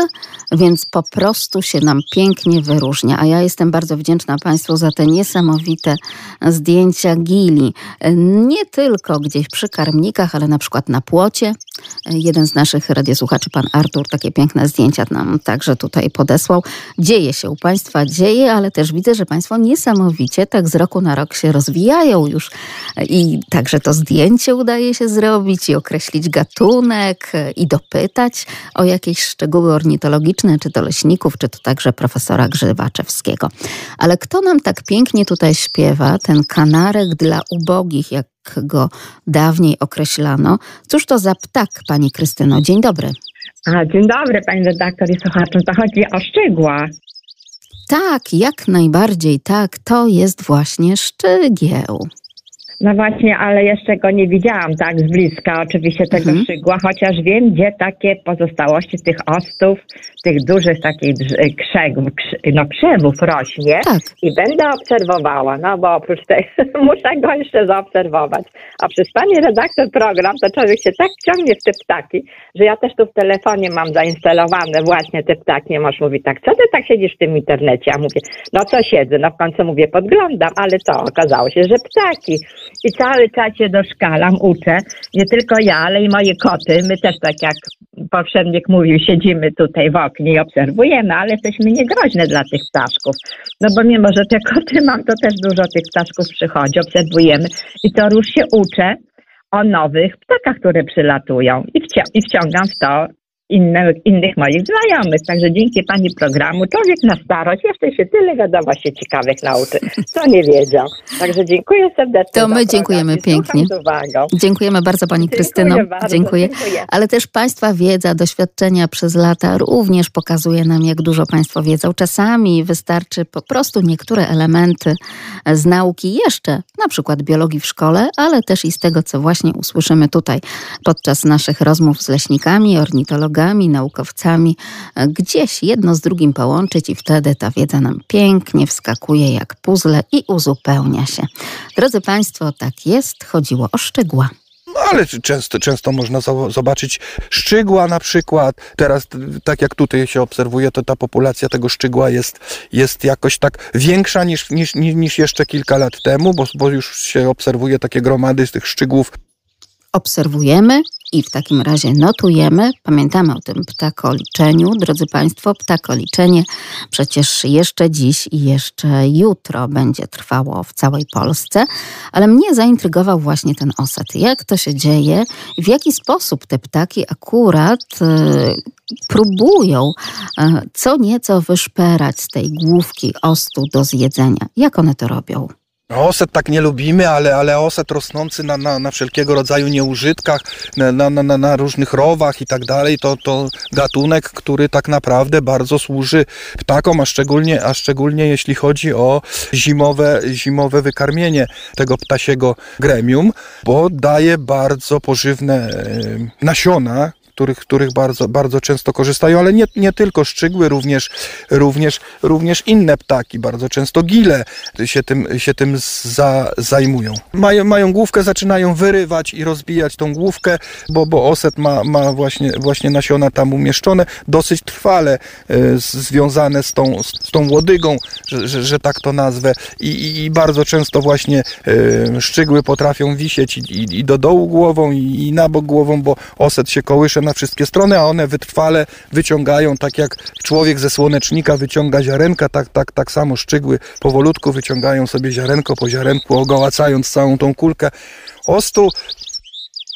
S5: więc po prostu się nam pięknie wyróżnia. A ja jestem bardzo wdzięczna Państwu za te niesamowite zdjęcia gili. Nie tylko gdzieś przy karmnikach, ale na przykład na płocie. Jeden z naszych radiosłuchaczy, pan Artur, takie piękne zdjęcia nam także tutaj podesłał. Dzieje się u Państwa, dzieje, ale też widzę, że Państwo niesamowicie tak z roku na rok się rozwijają już i także to zdjęcie udaje się zrobić i określić gatunek i dopytać o jakieś szczegóły ornitologiczne, czy to leśników, czy to także profesora Grzywaczewskiego. Ale kto nam tak pięknie tutaj śpiewa, ten kanarek dla ubogich, jak go dawniej określano. Cóż to za ptak, pani Krystyno? Dzień dobry.
S9: A, dzień dobry, pani redaktor i słuchaczom. To chodzi o szczygła.
S5: Tak, jak najbardziej tak. To jest właśnie szczygieł.
S9: No właśnie, ale jeszcze go nie widziałam tak z bliska, oczywiście tego
S5: Mhm.
S9: szczygła, chociaż wiem, gdzie takie pozostałości tych ostów, tych dużych takich drz- krzegów, krz- no krzewów rośnie
S5: Tak.
S9: i będę obserwowała, no bo oprócz tej muszę go jeszcze zaobserwować. A przez pani redaktor program, to człowiek się tak ciągnie w te ptaki, że ja też tu w telefonie mam zainstalowane właśnie te ptaki. Mąż mówi tak, co ty tak siedzisz w tym internecie? A mówię, no co siedzę? No w końcu mówię, podglądam, ale co? Okazało się, że ptaki. I cały czas się doszkalam, uczę. Nie tylko ja, ale i moje koty. My też tak jak poprzednik mówił, siedzimy tutaj w oknie i obserwujemy, ale jesteśmy niegroźne dla tych ptaszków. No bo mimo, że te koty mam, to też dużo tych ptaszków przychodzi, obserwujemy. I to już się uczę o nowych ptakach, które przylatują. I, i wciągam w to inne, innych moich znajomych. Także dzięki pani programu człowiek na starość jeszcze się tyle wiadomości ciekawych nauczy, co nie wiedział. Także dziękuję serdecznie.
S5: To my dziękujemy pięknie. Dziękujemy bardzo pani
S9: Dziękuję
S5: Krystyno.
S9: bardzo,
S5: Dziękuję.
S9: dziękuję.
S5: Ale też Państwa wiedza, doświadczenia przez lata również pokazuje nam, jak dużo Państwo wiedzą. Czasami wystarczy po prostu niektóre elementy z nauki jeszcze, na przykład biologii w szkole, ale też i z tego, co właśnie usłyszymy tutaj podczas naszych rozmów z leśnikami, ornitologami, naukowcami, gdzieś jedno z drugim połączyć i wtedy ta wiedza nam pięknie wskakuje jak puzzle i uzupełnia się. Drodzy Państwo, tak jest, chodziło o szczegóła.
S4: No ale często, często można zo- zobaczyć szczygła na przykład. Teraz, tak jak tutaj się obserwuje, to ta populacja tego szczygła jest, jest jakoś tak większa niż, niż, niż niż jeszcze kilka lat temu, bo, bo już się obserwuje takie gromady z tych szczygłów
S5: obserwujemy i w takim razie notujemy. Pamiętamy o tym ptakoliczeniu, drodzy Państwo. Ptakoliczenie przecież jeszcze dziś i jeszcze jutro będzie trwało w całej Polsce, ale mnie zaintrygował właśnie ten osad. Jak to się dzieje, w jaki sposób te ptaki akurat e, próbują e, co nieco wyszperać z tej główki ostu do zjedzenia. Jak one to robią?
S4: Oset tak nie lubimy, ale, ale oset rosnący na, na, na wszelkiego rodzaju nieużytkach, na, na, na, na różnych rowach i tak dalej, to, to gatunek, który tak naprawdę bardzo służy ptakom, a szczególnie, a szczególnie jeśli chodzi o zimowe, zimowe wykarmienie tego ptasiego gremium, bo daje bardzo pożywne e, nasiona, których, których bardzo, bardzo często korzystają, ale nie, nie tylko szczygły, również, również, również inne ptaki, bardzo często gile się tym, się tym za, zajmują. Mają, mają główkę, zaczynają wyrywać i rozbijać tą główkę, bo, bo oset ma, ma właśnie, właśnie nasiona tam umieszczone, dosyć trwale z- związane z tą, z tą łodygą, że, że, że tak to nazwę I, i, i bardzo często właśnie e, szczygły potrafią wisieć i, i, i do dołu głową i, i na bok głową, bo oset się kołysze na wszystkie strony, a one wytrwale wyciągają, tak jak człowiek ze słonecznika wyciąga ziarenka, tak, tak, tak samo szczygły powolutku wyciągają sobie ziarenko po ziarenku, ogołacając całą tą kulkę ostu.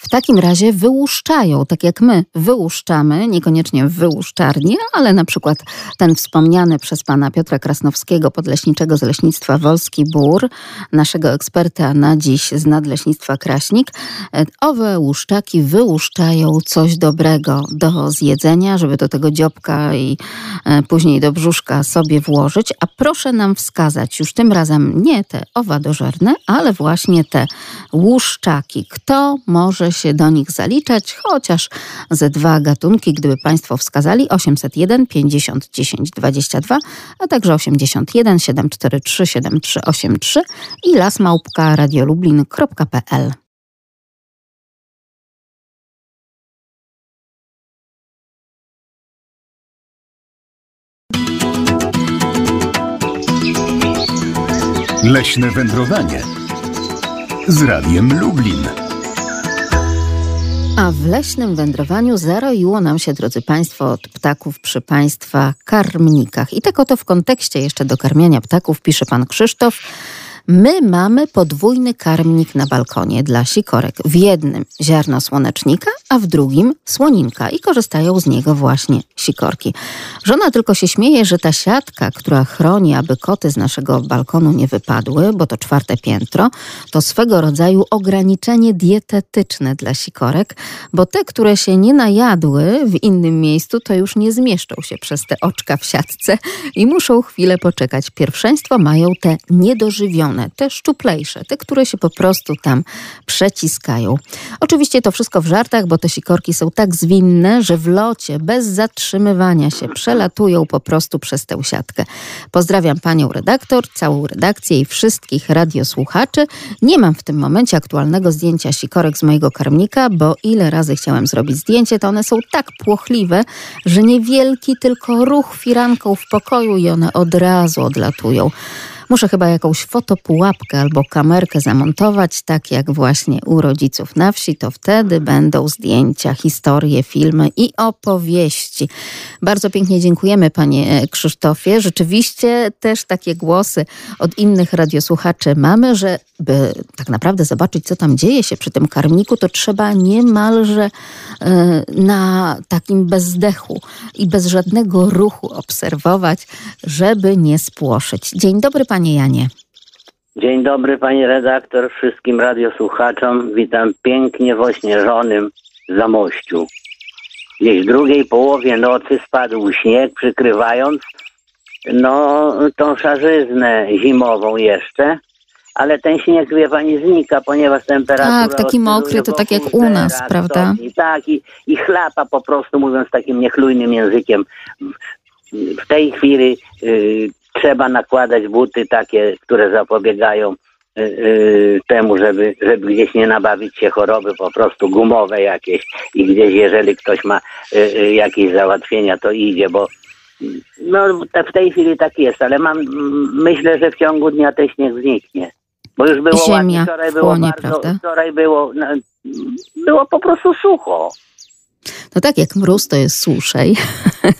S5: W takim razie wyłuszczają, tak jak my wyłuszczamy, niekoniecznie w wyłuszczarni, ale na przykład ten wspomniany przez pana Piotra Krasnowskiego, podleśniczego z Leśnictwa Wolski Bór, naszego eksperta na dziś z Nadleśnictwa Kraśnik, e, owe łuszczaki wyłuszczają coś dobrego do zjedzenia, żeby do tego dziobka i e, później do brzuszka sobie włożyć. A proszę nam wskazać już tym razem nie te owadożerne, ale właśnie te łuszczaki. Kto może się do nich zaliczać, chociaż ze dwa gatunki, gdyby Państwo wskazali 801 50 10 22, a także 81 743 7383 i lasmałpka radiolublin.pl.
S2: Leśne wędrowanie z Radiem Lublin.
S5: A w leśnym wędrowaniu zaroiło nam się, drodzy Państwo, od ptaków przy Państwa karmnikach. I tak oto w kontekście jeszcze dokarmiania ptaków pisze Pan Krzysztof. My mamy podwójny karmnik na balkonie dla sikorek. W jednym ziarno słonecznika, a w drugim słoninka i korzystają z niego właśnie sikorki. Żona tylko się śmieje, że ta siatka, która chroni, aby koty z naszego balkonu nie wypadły, bo to czwarte piętro, to swego rodzaju ograniczenie dietetyczne dla sikorek, bo te, które się nie najadły w innym miejscu, to już nie zmieszczą się przez te oczka w siatce i muszą chwilę poczekać. Pierwszeństwo mają te niedożywione te szczuplejsze, te, które się po prostu tam przeciskają. Oczywiście to wszystko w żartach, bo te sikorki są tak zwinne, że w locie, bez zatrzymywania się, przelatują po prostu przez tę siatkę. Pozdrawiam panią redaktor, całą redakcję i wszystkich radiosłuchaczy. Nie mam w tym momencie aktualnego zdjęcia sikorek z mojego karmnika, bo ile razy chciałem zrobić zdjęcie, to one są tak płochliwe, że niewielki tylko ruch firanką w pokoju i one od razu odlatują. Muszę chyba jakąś fotopułapkę albo kamerkę zamontować, tak jak właśnie u rodziców na wsi, to wtedy będą zdjęcia, historie, filmy i opowieści. Bardzo pięknie dziękujemy panie Krzysztofie. Rzeczywiście też takie głosy od innych radiosłuchaczy mamy, że by tak naprawdę zobaczyć, co tam dzieje się przy tym karmniku, to trzeba niemalże e, na takim bezdechu i bez żadnego ruchu obserwować, żeby nie spłoszyć. Dzień dobry, panie Janie.
S10: Dzień dobry, pani redaktor, wszystkim radiosłuchaczom. Witam pięknie w ośnieżonym Zamościu. Gdzieś w drugiej połowie nocy spadł śnieg, przykrywając no, tą szarzyznę zimową jeszcze ale ten śnieg, wie pani, znika, ponieważ temperatura...
S5: Tak, taki mokry, to tak jak u nas, prawda?
S10: I tak, i, i chlapa po prostu, mówiąc takim niechlujnym językiem. W tej chwili y, trzeba nakładać buty takie, które zapobiegają y, y, temu, żeby, żeby gdzieś nie nabawić się choroby, po prostu gumowe jakieś i gdzieś, jeżeli ktoś ma y, jakieś załatwienia, to idzie, bo no, w tej chwili tak jest, ale mam, myślę, że w ciągu dnia ten śnieg zniknie. Bo już było
S5: Ziemia
S10: ładnie, wczoraj było
S5: chłonie,
S10: bardzo,
S5: prawda?
S10: wczoraj było, no, było po prostu sucho.
S5: No tak, jak mróz to jest suszej.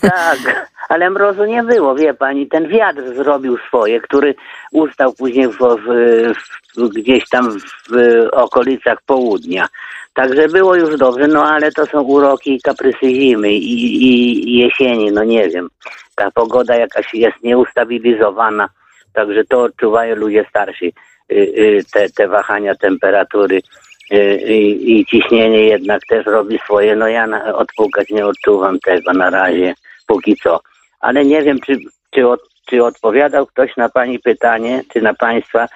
S10: Tak, ale mrozu nie było, wie pani. Ten wiatr zrobił swoje, który ustał później w, w, w, gdzieś tam w okolicach południa. Także było już dobrze, no ale to są uroki i kaprysy zimy i, i, jesieni, no nie wiem. Ta pogoda jakaś jest nieustabilizowana, także to odczuwają ludzie starsi. Y, y, te, te wahania temperatury i, i ciśnienie jednak też robi swoje. No ja na, odpukać nie odczuwam tego na razie, póki co. Ale nie wiem, czy, czy, od, czy odpowiadał ktoś na pani pytanie, czy na państwa,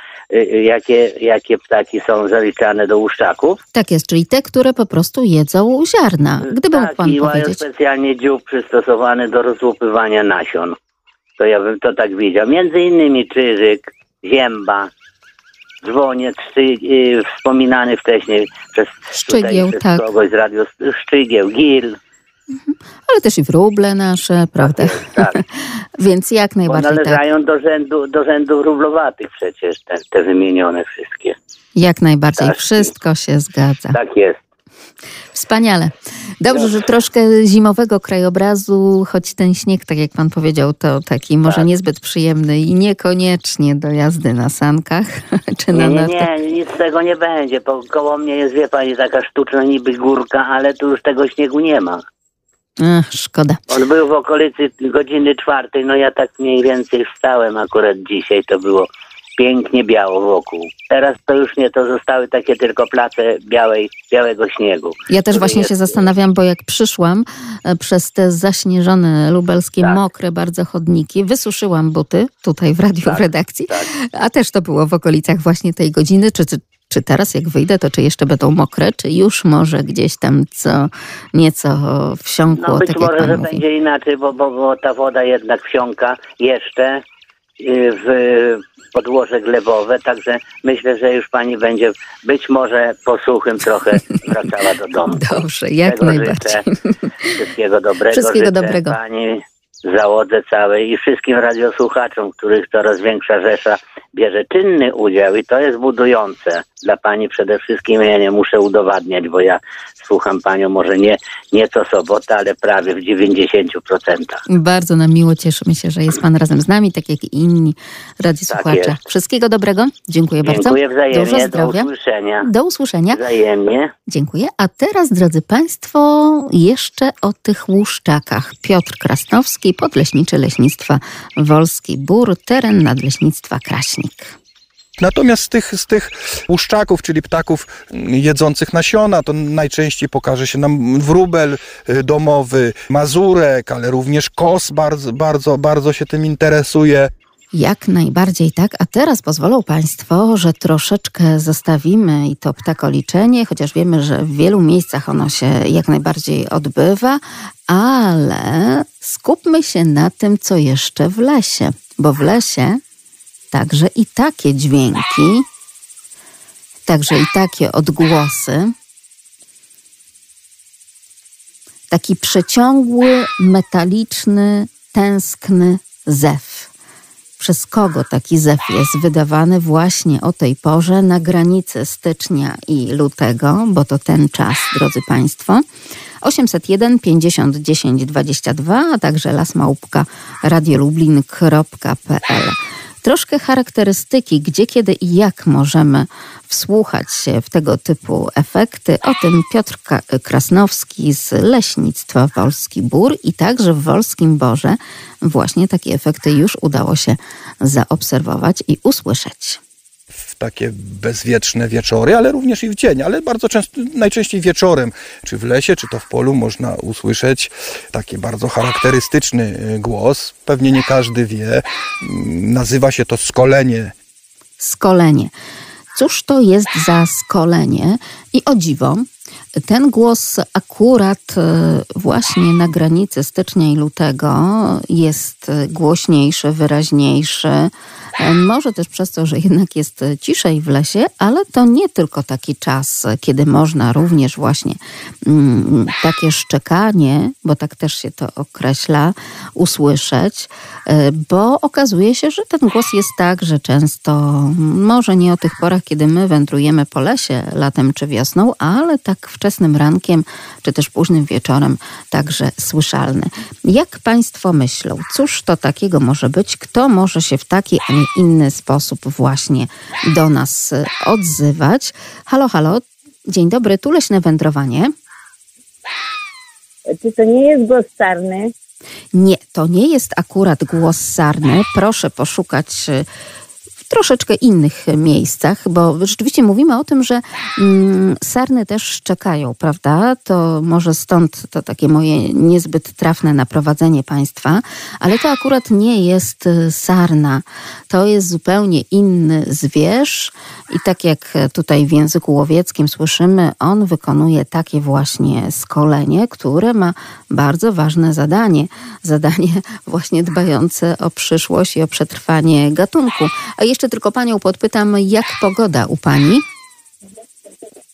S10: jakie, jakie ptaki są zaliczane do łuszczaków.
S5: Tak jest, czyli te, które po prostu jedzą ziarna. Gdyby mógł
S10: tak,
S5: pan
S10: i mają
S5: powiedzieć.
S10: specjalnie dziób przystosowany do rozłupywania nasion. To ja bym to tak widział. Między innymi czyżyk, zięba, dzwoniec, szty, y, wspominany wcześniej przez,
S5: Szczygieł,
S10: tutaj, przez
S5: tak.
S10: kogoś z radio, Szczygieł, Gil.
S5: Ale też i wróble nasze, prawda?
S10: Tak,
S5: Więc jak
S10: bo
S5: najbardziej tak.
S10: należają do rzędu, do rzędu wróblowatych przecież te, te wymienione wszystkie.
S5: Jak najbardziej.
S10: Tak.
S5: Wszystko się zgadza.
S10: Tak jest.
S5: Wspaniale. Dobrze, że troszkę zimowego krajobrazu, choć ten śnieg, tak jak pan powiedział, to taki może
S10: Tak.
S5: niezbyt przyjemny i niekoniecznie do jazdy na sankach czy na
S10: Nie, nie, nie, nic z tego nie będzie. bo koło mnie jest, wie pani, taka sztuczna niby górka, ale tu już tego śniegu nie ma.
S5: Ach, szkoda.
S10: On był w okolicy godziny czwartej, no ja tak mniej więcej wstałem akurat dzisiaj, to było pięknie biało wokół. Teraz to już nie, to zostały takie tylko place białej, białego śniegu.
S5: Ja też właśnie
S10: jest-
S5: się zastanawiam, bo jak przyszłam e, przez te zaśnieżone lubelskie,
S10: Tak.
S5: mokre bardzo chodniki, wysuszyłam buty tutaj w radiu
S10: Tak,
S5: w redakcji,
S10: tak.
S5: a też to było w okolicach właśnie tej godziny. Czy, czy, czy teraz jak wyjdę, to czy jeszcze będą mokre, czy już może gdzieś tam co nieco wsiąkło,
S10: No być
S5: tak jak
S10: może, że
S5: mówi.
S10: będzie inaczej, bo, bo, bo ta woda jednak wsiąka jeszcze y, w podłoże glebowe, także myślę, że już pani będzie być może po suchym trochę wracała do domu.
S5: Dobrze, jak
S10: Tego
S5: najbardziej.
S10: Życzę. Wszystkiego dobrego.
S5: Wszystkiego
S10: życzę
S5: dobrego.
S10: Pani załodze całej i wszystkim radiosłuchaczom, których coraz większa rzesza bierze czynny udział i to jest budujące. Dla Pani przede wszystkim ja nie muszę udowadniać, bo ja słucham Panią może nie, nie co sobota, ale prawie w 90%.
S5: Bardzo nam miło, cieszymy się, że jest pan razem z nami, tak jak i inni radiosłuchacze.
S10: Tak jest.
S5: Wszystkiego dobrego, dziękuję,
S10: Dziękuję
S5: bardzo. Dużo
S10: wzajemnie, do
S5: zdrowia.
S10: usłyszenia.
S5: Do usłyszenia.
S10: Wzajemnie.
S5: Dziękuję. A teraz, drodzy Państwo, jeszcze o tych łuszczakach. Piotr Krasnowski, podleśniczy Leśnictwa Wolski Bór, teren Nadleśnictwa Kraśnik.
S4: Natomiast z tych, z tych łuszczaków, czyli ptaków jedzących nasiona, to najczęściej pokaże się nam wróbel y, domowy, mazurek, ale również kos bardzo, bardzo, bardzo się tym interesuje.
S5: Jak najbardziej tak. A teraz pozwolą Państwo, że troszeczkę zostawimy i to ptakoliczenie, chociaż wiemy, że w wielu miejscach ono się jak najbardziej odbywa, ale skupmy się na tym, co jeszcze w lesie, bo w lesie także i takie dźwięki, także i takie odgłosy, taki przeciągły, metaliczny, tęskny zew. Przez kogo taki zew jest wydawany właśnie o tej porze na granicy stycznia i lutego, bo to ten czas, drodzy Państwo. 801 50 10 22, a także lasmałpka radiolublin.pl. Troszkę charakterystyki, gdzie, kiedy i jak możemy wsłuchać się w tego typu efekty. O tym Piotr Krasnowski z Leśnictwa Wolski Bór i także w Wolskim Borze właśnie takie efekty już udało się zaobserwować i usłyszeć.
S4: Takie bezwieczne wieczory, ale również i w dzień, ale bardzo często, najczęściej wieczorem, czy w lesie, czy to w polu można usłyszeć taki bardzo charakterystyczny y, głos. Pewnie nie każdy wie. Mm, Nazywa się to skolenie
S5: Skolenie. Cóż to jest za skolenie? I o dziwo, ten głos akurat e, właśnie na granicy stycznia i lutego jest głośniejszy, wyraźniejszy. E, Może też przez to, że jednak jest ciszej w lesie, ale to nie tylko taki czas, kiedy można również właśnie mm, takie szczekanie, bo tak też się to określa, usłyszeć, e, bo okazuje się, że ten głos jest tak, że często może nie o tych porach, kiedy my wędrujemy po lesie latem czy wiosną, ale tak wczesnym rankiem czy też późnym wieczorem także słyszalny. Jak Państwo myślą, cóż to takiego może być? Kto może się w taki, a nie inny sposób właśnie do nas e, odzywać? Halo, halo, dzień dobry, tu Leśne Wędrowanie.
S11: Czy to nie jest głos sarny?
S5: Nie, to nie jest akurat głos sarny. Proszę poszukać y, w troszeczkę innych miejscach, bo rzeczywiście mówimy o tym, że mm, sarny też szczekają, prawda? To może stąd to takie moje niezbyt trafne naprowadzenie państwa, ale to akurat nie jest y, sarna. To jest zupełnie inny zwierz i tak jak tutaj w języku łowieckim słyszymy, on wykonuje takie właśnie skolenie, które ma bardzo ważne zadanie. Zadanie właśnie dbające o przyszłość i o przetrwanie gatunku. A jeszcze tylko panią podpytam, jak pogoda u pani?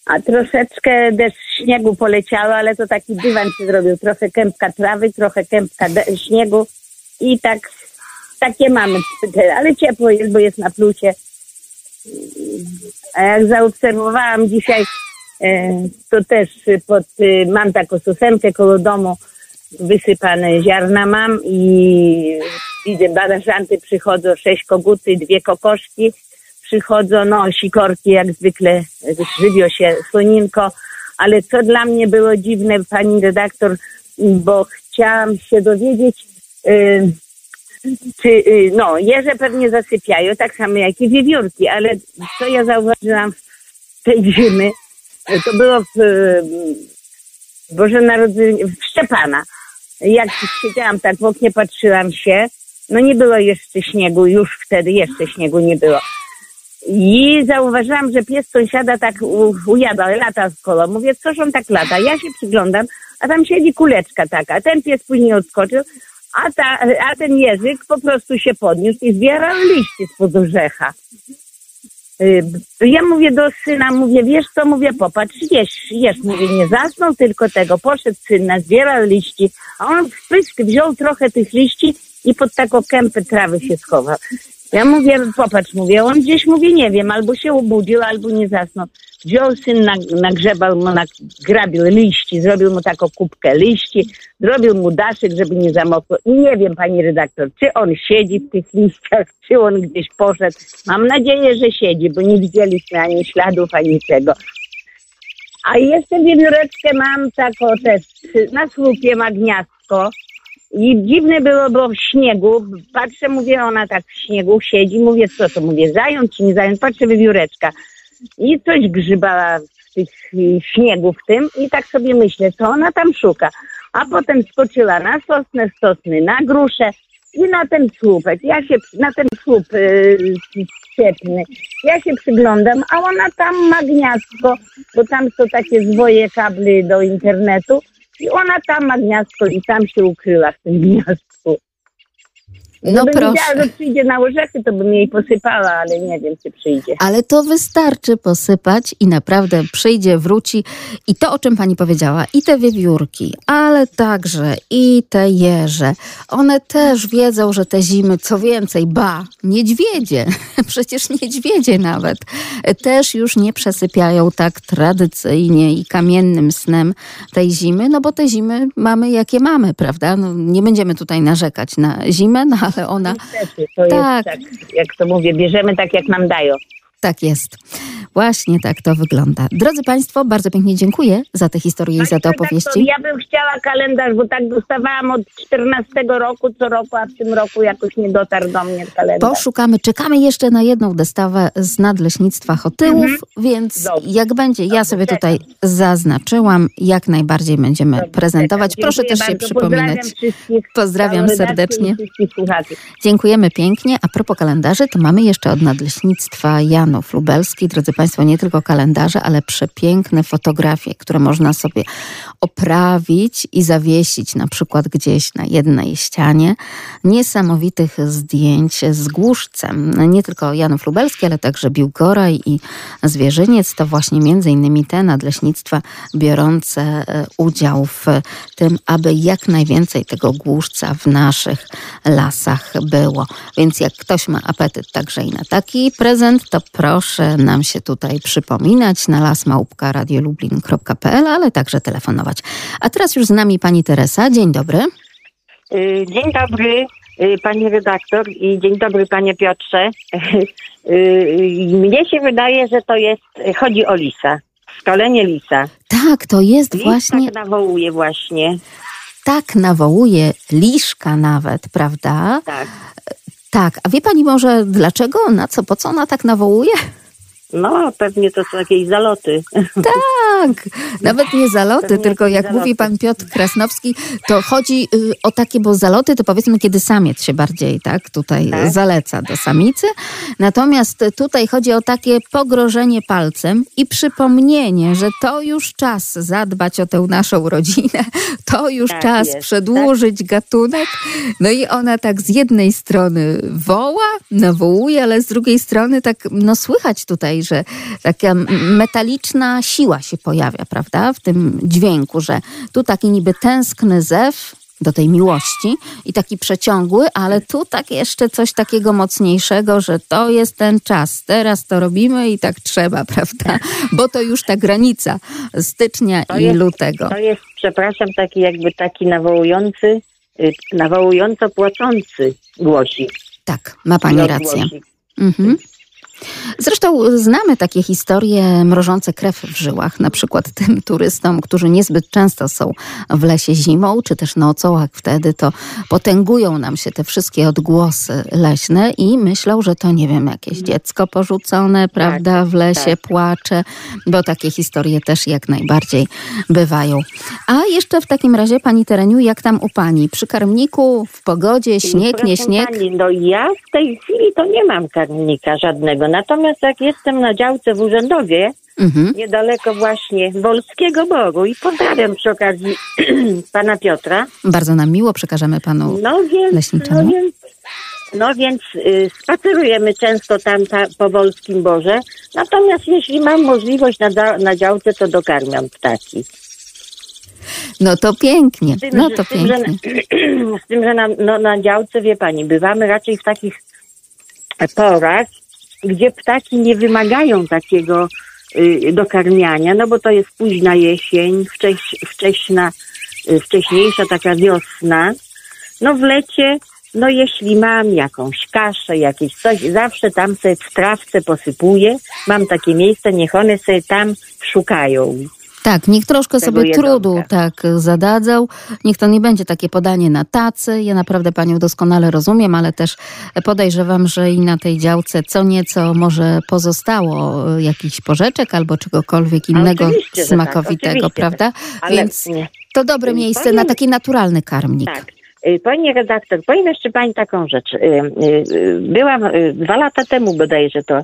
S11: A troszeczkę deszcz śniegu poleciało, ale to taki dywan się zrobił. Trochę kępka trawy, trochę kępka śniegu i tak takie mamy. Ale ciepło jest, bo jest na plusie. A jak zaobserwowałam dzisiaj E, To też pod, y, mam taką susemkę koło domu, wysypane ziarna mam i widzę, barażanty przychodzą, sześć koguty, dwie kokoszki przychodzą, no sikorki jak zwykle, żywio się słoninko, ale co dla mnie było dziwne, pani redaktor, bo chciałam się dowiedzieć, y, czy, y, no, jeże pewnie zasypiają, tak samo jak i wiewiórki, ale co ja zauważyłam w tej zimy, to było w y, Boże Narodzenie, w Szczepana. Jak siedziałam tak w oknie, patrzyłam się, no nie było jeszcze śniegu, już wtedy jeszcze śniegu nie było. I zauważyłam, że pies sąsiada tak ujada, lata z koło. Mówię, coż on tak lata? Ja się przyglądam, a tam siedzi kuleczka taka. Ten pies później odskoczył, a, ta, a ten jeżyk po prostu się podniósł i zbierał liście spod orzecha. Y, Ja mówię do syna, mówię, wiesz co, mówię, popatrz, jesz, jesz, mówię, nie zasnął tylko tego, poszedł syn, nazbierał liści, a on w pysk wziął trochę tych liści i pod taką kępę trawy się schował. Ja mówię, popatrz, mówię, on gdzieś, mówię, nie wiem, albo się obudził, albo nie zasnął. Wziął syn, nag, nagrzebał mu, nagrabił liści, zrobił mu taką kubkę liści, zrobił mu daszek, żeby nie zamokło. I nie wiem, pani redaktor, czy on siedzi w tych liściach, czy on gdzieś poszedł. Mam nadzieję, że siedzi, bo nie widzieliśmy ani śladów, ani czego. A jeszcze wiewióreczkę mam taką też, na słupie ma gniazdko. I dziwne było, bo w śniegu, patrzę, mówię, ona tak w śniegu siedzi, mówię, co to, mówię, zając czy nie zając, patrzę, wiewióreczka. I coś grzybała w tych śniegu w tym i tak sobie myślę, co ona tam szuka. A potem skoczyła na sosnę, sosny na gruszę i na ten słupek. Ja się, na ten słup yy, ściepny. Ja się przyglądam, a ona tam ma gniazdko, bo tam są takie zwoje kabli do internetu i ona tam ma gniazdko i tam się ukryła w tym gniazdku.
S5: No
S11: Gdybym
S5: proszę.
S11: wiedziała, że przyjdzie na orzechy, to bym jej posypała, ale nie wiem, czy przyjdzie.
S5: Ale to wystarczy posypać i naprawdę przyjdzie, wróci. I to, o czym pani powiedziała, i te wiewiórki, ale także i te jeże, one też wiedzą, że te zimy, co więcej, ba, niedźwiedzie, przecież niedźwiedzie nawet, też już nie przesypiają tak tradycyjnie i kamiennym snem tej zimy, no bo te zimy mamy jakie mamy, prawda? No, nie będziemy tutaj narzekać na zimę, no ale ona...
S11: Niestety, to
S5: Tak.
S11: jest tak, jak to mówię, bierzemy tak, jak nam dają.
S5: Tak jest. Właśnie tak to wygląda. Drodzy Państwo, bardzo pięknie dziękuję za te historie i za te opowieści.
S11: Ja bym chciała kalendarz, bo tak dostawałam od 14 roku co roku, a w tym roku jakoś nie dotarł do mnie kalendarz.
S5: Poszukamy, czekamy jeszcze na jedną dostawę z nadleśnictwa Chotyłów,
S11: Mhm.
S5: więc jak będzie, ja sobie tutaj zaznaczyłam, jak najbardziej będziemy prezentować.
S11: Dziękuję
S5: Proszę też się
S11: bardzo.
S5: przypominać.
S11: Pozdrawiam.
S5: Pozdrawiam serdecznie. Dziękujemy pięknie. A propos kalendarzy, to mamy jeszcze od nadleśnictwa Janów Lubelski. Drodzy Państwo, nie tylko kalendarze, ale przepiękne fotografie, które można sobie oprawić i zawiesić na przykład gdzieś na jednej ścianie. Niesamowitych zdjęć z głuszcem. Nie tylko Janów Lubelski, ale także Biłgoraj i Zwierzyniec. To właśnie między innymi te nadleśnictwa biorące e, udział w tym, aby jak najwięcej tego głuszca w naszych lasach było. Więc jak ktoś ma apetyt także i na taki prezent, to proszę nam się tutaj przypominać na lasmałpka.radiolublin.pl, ale także telefonować. A teraz już z nami pani Teresa. Dzień dobry.
S9: Y, Dzień dobry, y, pani redaktor i dzień dobry, panie Piotrze. Y, Mnie się wydaje, że to jest, chodzi o lisa, szkolenie lisa.
S5: Tak, to jest
S9: Lis
S5: właśnie,
S9: tak nawołuje właśnie.
S5: tak nawołuje liszka nawet, prawda?
S9: Tak.
S5: Tak, a wie pani może dlaczego? Na co, po co ona tak nawołuje?
S9: No, pewnie to są jakieś zaloty.
S5: Tak, nawet nie zaloty,
S9: Pewnie
S5: tylko jak
S9: zaloty.
S5: mówi pan Piotr Krasnowski, to chodzi y, o takie, bo zaloty to powiedzmy, kiedy samiec się bardziej tak tutaj
S9: Tak.
S5: zaleca do samicy. Natomiast tutaj chodzi o takie pogrożenie palcem i przypomnienie, że to już czas zadbać o tę naszą rodzinę, to już
S9: Tak
S5: czas
S9: jest,
S5: przedłużyć gatunek. No i ona tak z jednej strony woła, nawołuje, ale z drugiej strony tak, no słychać tutaj, że taka metaliczna siła się pojawia, prawda, w tym dźwięku, że tu taki niby tęskny zew, do tej miłości i taki przeciągły, ale tu tak jeszcze coś takiego mocniejszego, że to jest ten czas, teraz to robimy i tak trzeba, prawda? Bo to już ta granica stycznia
S11: To
S5: i
S11: jest-
S5: lutego.
S11: To jest, przepraszam, taki jakby taki nawołujący, y, nawołująco płaczący głosik.
S5: Tak, ma pani rację. Mhm. Zresztą znamy takie historie mrożące krew w żyłach, na przykład tym turystom, którzy niezbyt często są w lesie zimą, czy też nocą, a wtedy to potęgują nam się te wszystkie odgłosy leśne i myślą, że to nie wiem, jakieś dziecko porzucone, prawda, w lesie
S11: tak.
S5: płacze, bo takie historie też jak najbardziej bywają. A jeszcze w takim razie, pani Tereniu, jak tam u pani? Przy karmniku, w pogodzie, śnieg, nie śnieg?
S11: Pani, no ja w tej chwili to nie mam karmnika żadnego. Natomiast jak jestem na działce w Urzędowie,
S5: Mhm.
S11: niedaleko właśnie Wolskiego Boru i pozdrawiam przy okazji pana Piotra.
S5: Bardzo nam miło, przekażemy panu
S11: No więc,
S5: leśniczemu.
S11: no więc, no więc y, spacerujemy często tam ta, po Wolskim Borze. Natomiast jeśli mam możliwość na, na działce, to dokarmiam ptaki.
S5: No to pięknie,
S11: Z tym,
S5: no
S11: że-
S5: to
S11: z tym, że,
S5: pięknie.
S11: z tym, że na, no, na działce, wie pani, bywamy raczej w takich porach, gdzie ptaki nie wymagają takiego y, dokarmiania, no bo to jest późna jesień, wcześ, wcześna, y, wcześniejsza taka wiosna. No w lecie, no jeśli mam jakąś kaszę, jakieś coś, zawsze tam sobie w trawce posypuję. Mam takie miejsce, niech one sobie tam szukają.
S5: Tak, niech troszkę sobie trudu tak zadadzą. Niech to nie będzie takie podanie na tacy. Ja naprawdę panią doskonale rozumiem, ale też podejrzewam, że i na tej działce co nieco może pozostało e, jakichś porzeczek albo czegokolwiek innego
S11: oczywiście, tak,
S5: smakowitego,
S11: oczywiście,
S5: prawda?
S11: Ale
S5: Więc
S11: nie.
S5: to dobre miejsce
S11: powiem-
S5: na taki naturalny karmnik.
S11: Tak. Y, Pani redaktor, powiem jeszcze Pani taką rzecz. Y, y, Byłam dwa lata temu bodajże to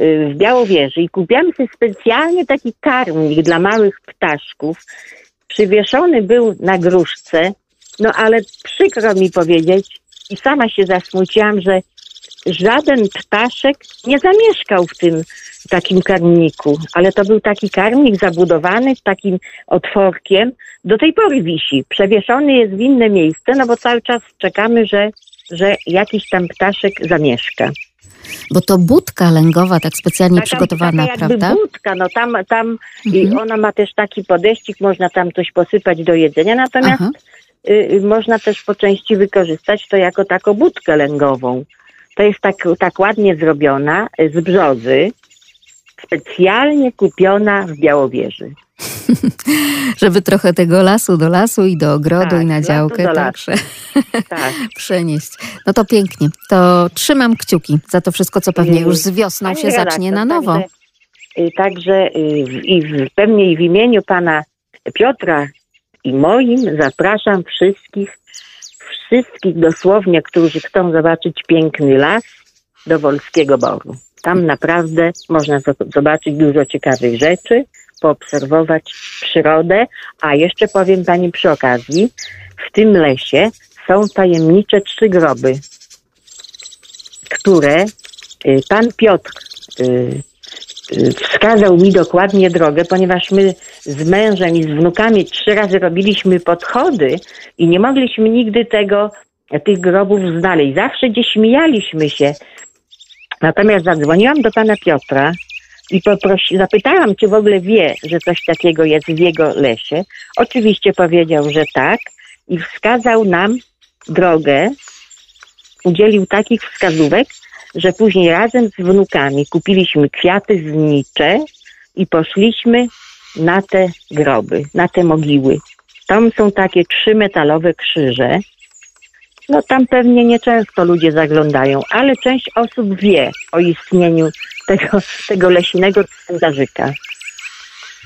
S11: w Białowieży i kupiłam sobie specjalnie taki karmnik dla małych ptaszków. Przywieszony był na gruszce, no ale przykro mi powiedzieć i sama się zasmuciłam, że żaden ptaszek nie zamieszkał w tym takim karmniku, ale to był taki karmnik zabudowany z takim otworkiem. Do tej pory wisi. Przewieszony jest w inne miejsce, no bo cały czas czekamy, że, że jakiś tam ptaszek zamieszka.
S5: Bo to budka lęgowa tak specjalnie
S11: Taka-
S5: przygotowana,
S11: taka
S5: prawda?
S11: budka, no tam, tam i
S5: Mhm.
S11: ona ma też taki podejścik, można tam coś posypać do jedzenia, natomiast y, y, można też po części wykorzystać to jako taką budkę lęgową. To jest tak, tak ładnie zrobiona z brzozy, specjalnie kupiona w Białowieży.
S5: Żeby trochę tego lasu do lasu i do ogrodu
S11: Tak,
S5: i na działkę
S11: do
S5: tak, przenieść. No to pięknie. To trzymam kciuki za to wszystko, co pewnie już z wiosną
S11: Pani
S5: się zacznie na
S11: redaktor,
S5: nowo.
S11: Także, także y, i w, pewnie i w imieniu pana Piotra i moim zapraszam wszystkich, wszystkich dosłownie, którzy chcą zobaczyć piękny las do Wolskiego Boru. Tam naprawdę można zo- zobaczyć dużo ciekawych rzeczy, poobserwować przyrodę, a jeszcze powiem pani przy okazji, w tym lesie są tajemnicze trzy groby, które y, pan Piotr y, y, wskazał mi dokładnie drogę, ponieważ my z mężem i z wnukami trzy razy robiliśmy podchody i nie mogliśmy nigdy tego, tych grobów znaleźć. Zawsze gdzieś śmialiśmy się. Natomiast zadzwoniłam do pana Piotra i poprosi, zapytałam, czy w ogóle wie, że coś takiego jest w jego lesie. Oczywiście powiedział, że tak i wskazał nam drogę, udzielił takich wskazówek, że później razem z wnukami kupiliśmy kwiaty znicze i poszliśmy na te groby, na te mogiły. Tam są takie trzy metalowe krzyże. No tam pewnie nieczęsto ludzie zaglądają, ale część osób wie o istnieniu tego, tego leśnego cmentarzyka.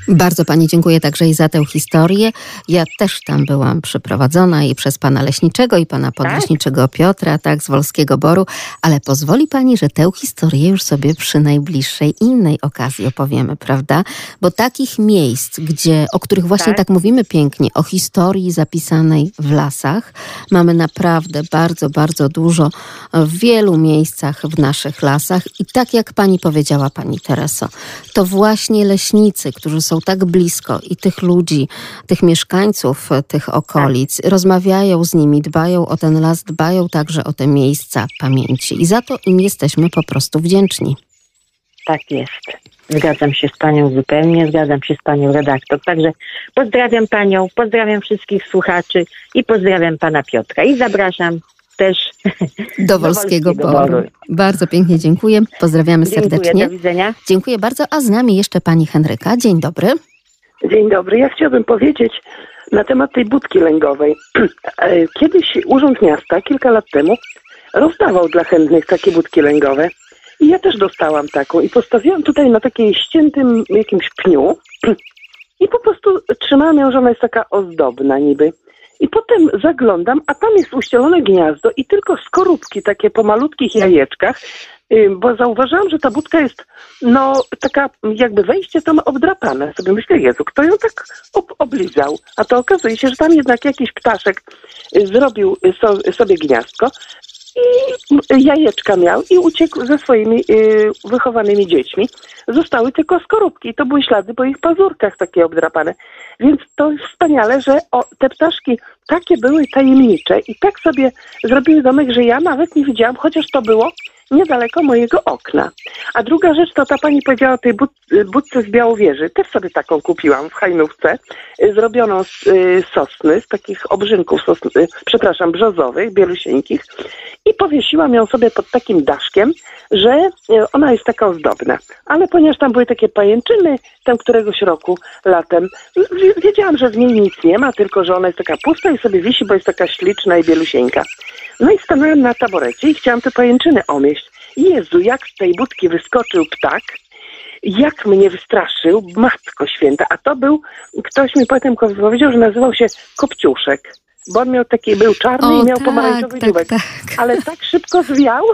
S5: Bardzo Pani dziękuję także i za tę historię. Ja też tam byłam przyprowadzona i przez Pana Leśniczego i Pana Podleśniczego Piotra, tak, z Wolskiego Boru, ale pozwoli Pani, że tę historię już sobie przy najbliższej innej okazji opowiemy, prawda? Bo takich miejsc, gdzie, o których właśnie tak,
S11: Tak.
S5: mówimy pięknie, o historii zapisanej w lasach, mamy naprawdę bardzo, bardzo dużo w wielu miejscach w naszych lasach i tak jak Pani powiedziała, Pani Tereso, to właśnie leśnicy, którzy są są tak blisko i tych ludzi, tych mieszkańców tych okolic, rozmawiają z nimi, dbają o ten las, dbają także o te miejsca pamięci. I za to im jesteśmy po prostu wdzięczni.
S9: Tak jest. Zgadzam się z panią zupełnie, zgadzam się z panią redaktor. Także pozdrawiam panią, pozdrawiam wszystkich słuchaczy i pozdrawiam pana Piotra. I zapraszam też
S5: Do Wolskiego Boru. Bardzo pięknie dziękuję. Pozdrawiamy
S9: Dziękuję,
S5: serdecznie.
S9: do widzenia.
S5: Dziękuję bardzo. A z nami jeszcze pani Henryka. Dzień dobry.
S12: Dzień dobry. Ja chciałabym powiedzieć na temat tej budki lęgowej. E, Kiedyś Urząd Miasta, kilka lat temu, rozdawał dla chętnych takie budki lęgowe. I ja też dostałam taką i postawiłam tutaj na takiej ściętym jakimś pniu i po prostu trzymałam ją, że ona jest taka ozdobna niby. I potem zaglądam, a tam jest uścielone gniazdo i tylko skorupki takie po malutkich jajeczkach, bo zauważyłam, że ta budka jest, no, taka jakby wejście tam obdrapane. Sobie myślę, Jezu, kto ją tak ob oblizał? A to okazuje się, że tam jednak jakiś ptaszek y, zrobił y, so sobie gniazdko jajeczka miał i uciekł ze swoimi y, wychowanymi dziećmi. Zostały tylko skorupki i to były ślady po ich pazurkach takie obdrapane. Więc to jest wspaniale, że o, te ptaszki takie były tajemnicze i tak sobie zrobiły domek, że ja nawet nie widziałam, chociaż to było niedaleko mojego okna. A druga rzecz to ta pani powiedziała o tej budce z Białowieży. Też sobie taką kupiłam w Hajnówce, y, zrobioną z y, sosny, z takich obrzynków, sosny, y, przepraszam, brzozowych, bielusieńkich i powiesiłam ją sobie pod takim daszkiem, że ona jest taka ozdobna. Ale ponieważ tam były takie pajęczyny, tam któregoś roku latem, wiedziałam, że w niej nic nie ma, tylko że ona jest taka pusta i sobie wisi, bo jest taka śliczna i bielusieńka. No i stanąłem na taborecie i chciałam te pajęczyny omieść. Jezu, jak z tej budki wyskoczył ptak, jak mnie wystraszył, matko święta. A to był, ktoś mi potem powiedział, że nazywał się Kopciuszek. Bo on miał taki, był czarny
S5: O,
S12: i miał
S5: tak,
S12: pomarańczowy
S5: tak,
S12: dziubek. Ale tak szybko zwiał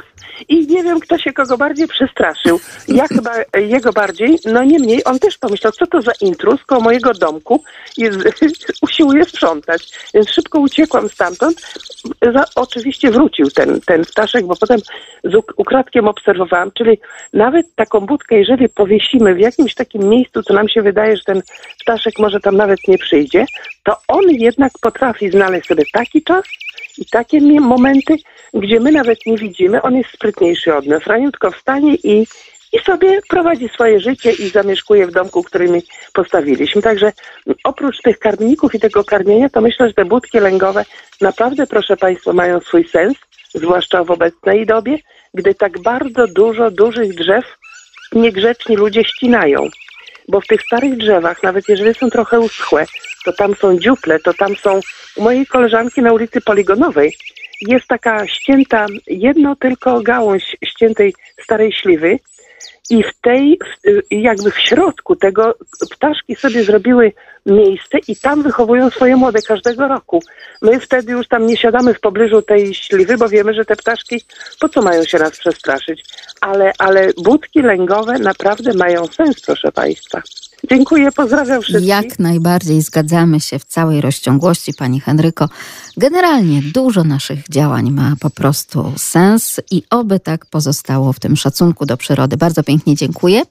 S12: i nie wiem, kto się kogo bardziej przestraszył. Ja chyba jego bardziej, no niemniej on też pomyślał, co to za intruz koło mojego domku i usiłuje sprzątać. Więc szybko uciekłam stamtąd. Za, oczywiście wrócił ten, ten ptaszek, bo potem z uk- ukradkiem obserwowałam, czyli nawet taką budkę, jeżeli powiesimy w jakimś takim miejscu, co nam się wydaje, że ten ptaszek może tam nawet nie przyjdzie, to on jednak potrafi znaleźć sobie taki czas i takie momenty, gdzie my nawet nie widzimy, on jest sprytniejszy od nas. Raniutko wstanie i, i sobie prowadzi swoje życie i zamieszkuje w domku, który my postawiliśmy. Także oprócz tych karmników i tego karmienia, to myślę, że te budki lęgowe naprawdę, proszę Państwa, mają swój sens, zwłaszcza w obecnej dobie, gdy tak bardzo dużo dużych drzew niegrzeczni ludzie ścinają. Bo w tych starych drzewach, nawet jeżeli są trochę uschłe, to tam są dziuple, to tam są u mojej koleżanki na ulicy Poligonowej jest taka ścięta, jedno tylko gałąź ściętej starej śliwy i w tej, w- jakby w środku tego ptaszki sobie zrobiły miejsce i tam wychowują swoje młode każdego roku. My wtedy już tam nie siadamy w pobliżu tej śliwy, bo wiemy, że te ptaszki po co mają się nas przestraszyć. Ale, ale budki lęgowe naprawdę mają sens, proszę Państwa. Dziękuję, pozdrawiam wszystkich.
S5: Jak najbardziej zgadzamy się w całej rozciągłości, Pani Henryko. Generalnie dużo naszych działań ma po prostu sens i oby tak pozostało w tym szacunku do przyrody. Bardzo pięknie dziękuję.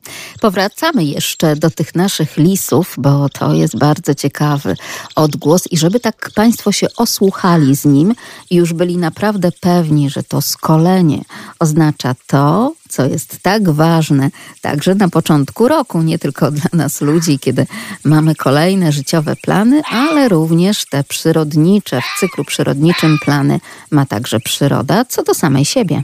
S5: Powracamy jeszcze do tych naszych lisów, bo to jest bardzo ciekawy odgłos i żeby tak Państwo się osłuchali z nim i już byli naprawdę pewni, że to skolenie oznacza to, co jest tak ważne także na początku roku, nie tylko dla nas ludzi, kiedy mamy kolejne życiowe plany, ale również te przyrodnicze, w cyklu przyrodniczym plany ma także przyroda, co do samej siebie.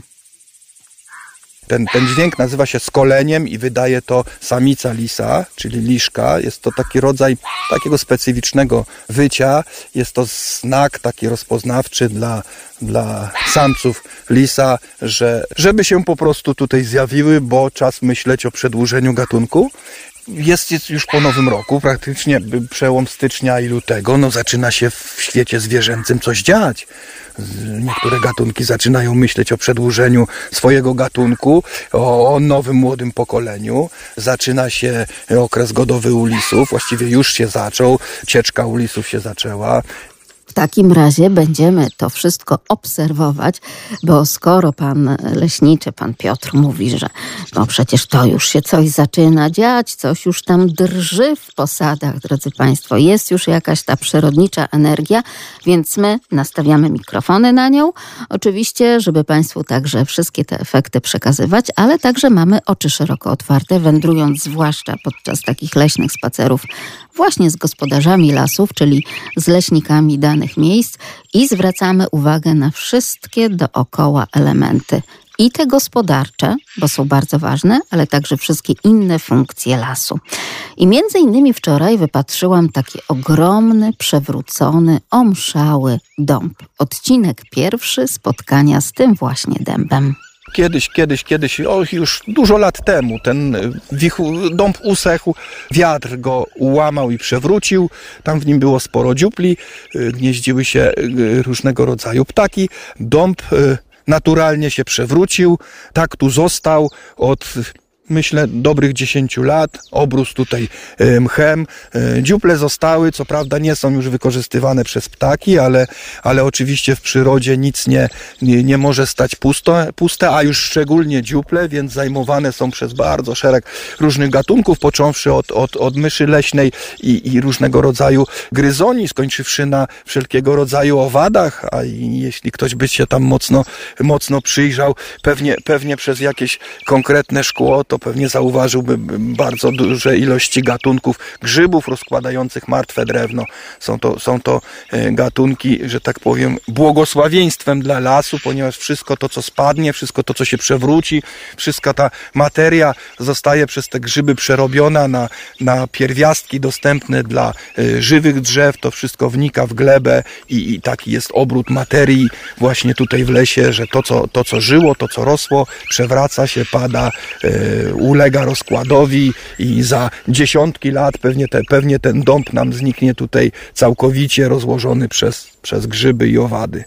S4: Ten, ten dźwięk nazywa się skoleniem i wydaje to samica lisa, czyli liszka. Jest to taki rodzaj takiego specyficznego wycia. Jest to znak taki rozpoznawczy dla, dla samców lisa, że żeby się po prostu tutaj zjawiły, bo czas myśleć o przedłużeniu gatunku. Jest, jest już po nowym roku, praktycznie przełom stycznia i lutego, no zaczyna się w świecie zwierzęcym coś dziać. Niektóre gatunki zaczynają myśleć o przedłużeniu swojego gatunku, o, o nowym młodym pokoleniu. Zaczyna się okres godowy u lisów, właściwie już się zaczął, cieczka u lisów się zaczęła.
S5: W takim razie będziemy to wszystko obserwować, bo skoro pan leśniczy, pan Piotr mówi, że no przecież to już się coś zaczyna dziać, coś już tam drży w posadach, drodzy państwo, jest już jakaś ta przyrodnicza energia, więc my nastawiamy mikrofony na nią, oczywiście, żeby państwu także wszystkie te efekty przekazywać, ale także mamy oczy szeroko otwarte, wędrując zwłaszcza podczas takich leśnych spacerów właśnie z gospodarzami lasów, czyli z leśnikami danych miejsc i zwracamy uwagę na wszystkie dookoła elementy. I te gospodarcze, bo są bardzo ważne, ale także wszystkie inne funkcje lasu. I między innymi wczoraj wypatrzyłam taki ogromny, przewrócony, omszały dąb. Odcinek pierwszy spotkania z tym właśnie dębem.
S4: Kiedyś, kiedyś, kiedyś, o, już dużo lat temu ten wichu, dąb usechł, wiatr go ułamał i przewrócił. Tam w nim było sporo dziupli, y, gnieździły się y, różnego rodzaju ptaki. Dąb y, naturalnie się przewrócił, tak tu został od myślę, dobrych 10 lat. Obrósł tutaj e, mchem. E, dziuple zostały, co prawda nie są już wykorzystywane przez ptaki, ale, ale oczywiście w przyrodzie nic nie, nie, nie może stać pusto, puste, a już szczególnie dziuple, więc zajmowane są przez bardzo szereg różnych gatunków, począwszy od, od, od myszy leśnej i, i różnego rodzaju gryzoni, skończywszy na wszelkiego rodzaju owadach, a jeśli ktoś by się tam mocno, mocno przyjrzał, pewnie, pewnie przez jakieś konkretne szkło, to pewnie zauważyłby bardzo duże ilości gatunków grzybów rozkładających martwe drewno. Są to, są to e, gatunki, że tak powiem, błogosławieństwem dla lasu, ponieważ wszystko to, co spadnie, wszystko to, co się przewróci, wszystka ta materia zostaje przez te grzyby przerobiona na, na pierwiastki dostępne dla e, żywych drzew. To wszystko wnika w glebę i, i taki jest obrót materii właśnie tutaj w lesie, że to, co, to, co żyło, to, co rosło, przewraca się, pada, e, ulega rozkładowi i za dziesiątki lat pewnie, te, pewnie ten dąb nam zniknie tutaj całkowicie rozłożony przez, przez grzyby i owady.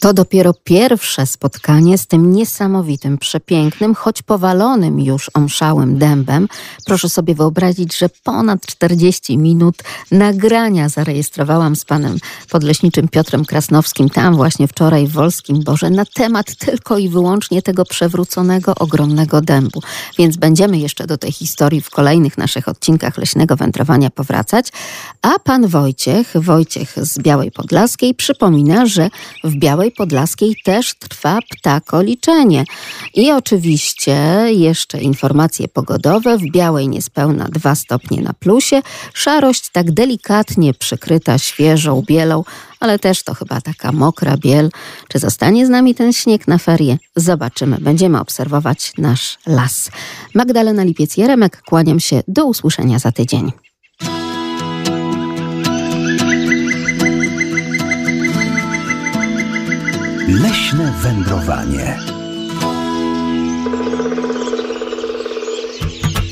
S5: To dopiero pierwsze spotkanie z tym niesamowitym, przepięknym, choć powalonym już omszałym dębem. Proszę sobie wyobrazić, że ponad 40 minut nagrania zarejestrowałam z panem podleśniczym Piotrem Krasnowskim, tam właśnie wczoraj w Wolskim Borze, na temat tylko i wyłącznie tego przewróconego, ogromnego dębu. Więc będziemy jeszcze do tej historii w kolejnych naszych odcinkach Leśnego Wędrowania powracać. A pan Wojciech, Wojciech z Białej Podlaskiej, przypomina, że w Białej Białej Podlaskiej też trwa ptakoliczenie. I oczywiście jeszcze informacje pogodowe. W Białej niespełna 2 stopnie na plusie. Szarość tak delikatnie przykryta świeżą bielą, ale też to chyba taka mokra biel. Czy zostanie z nami ten śnieg na ferie? Zobaczymy. Będziemy obserwować nasz las. Magdalena Lipiec-Jeremek, kłaniam się. Do usłyszenia za tydzień.
S2: Leśne wędrowanie.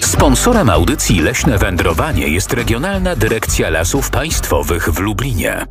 S1: Sponsorem audycji Leśne Wędrowanie jest Regionalna Dyrekcja Lasów Państwowych w Lublinie.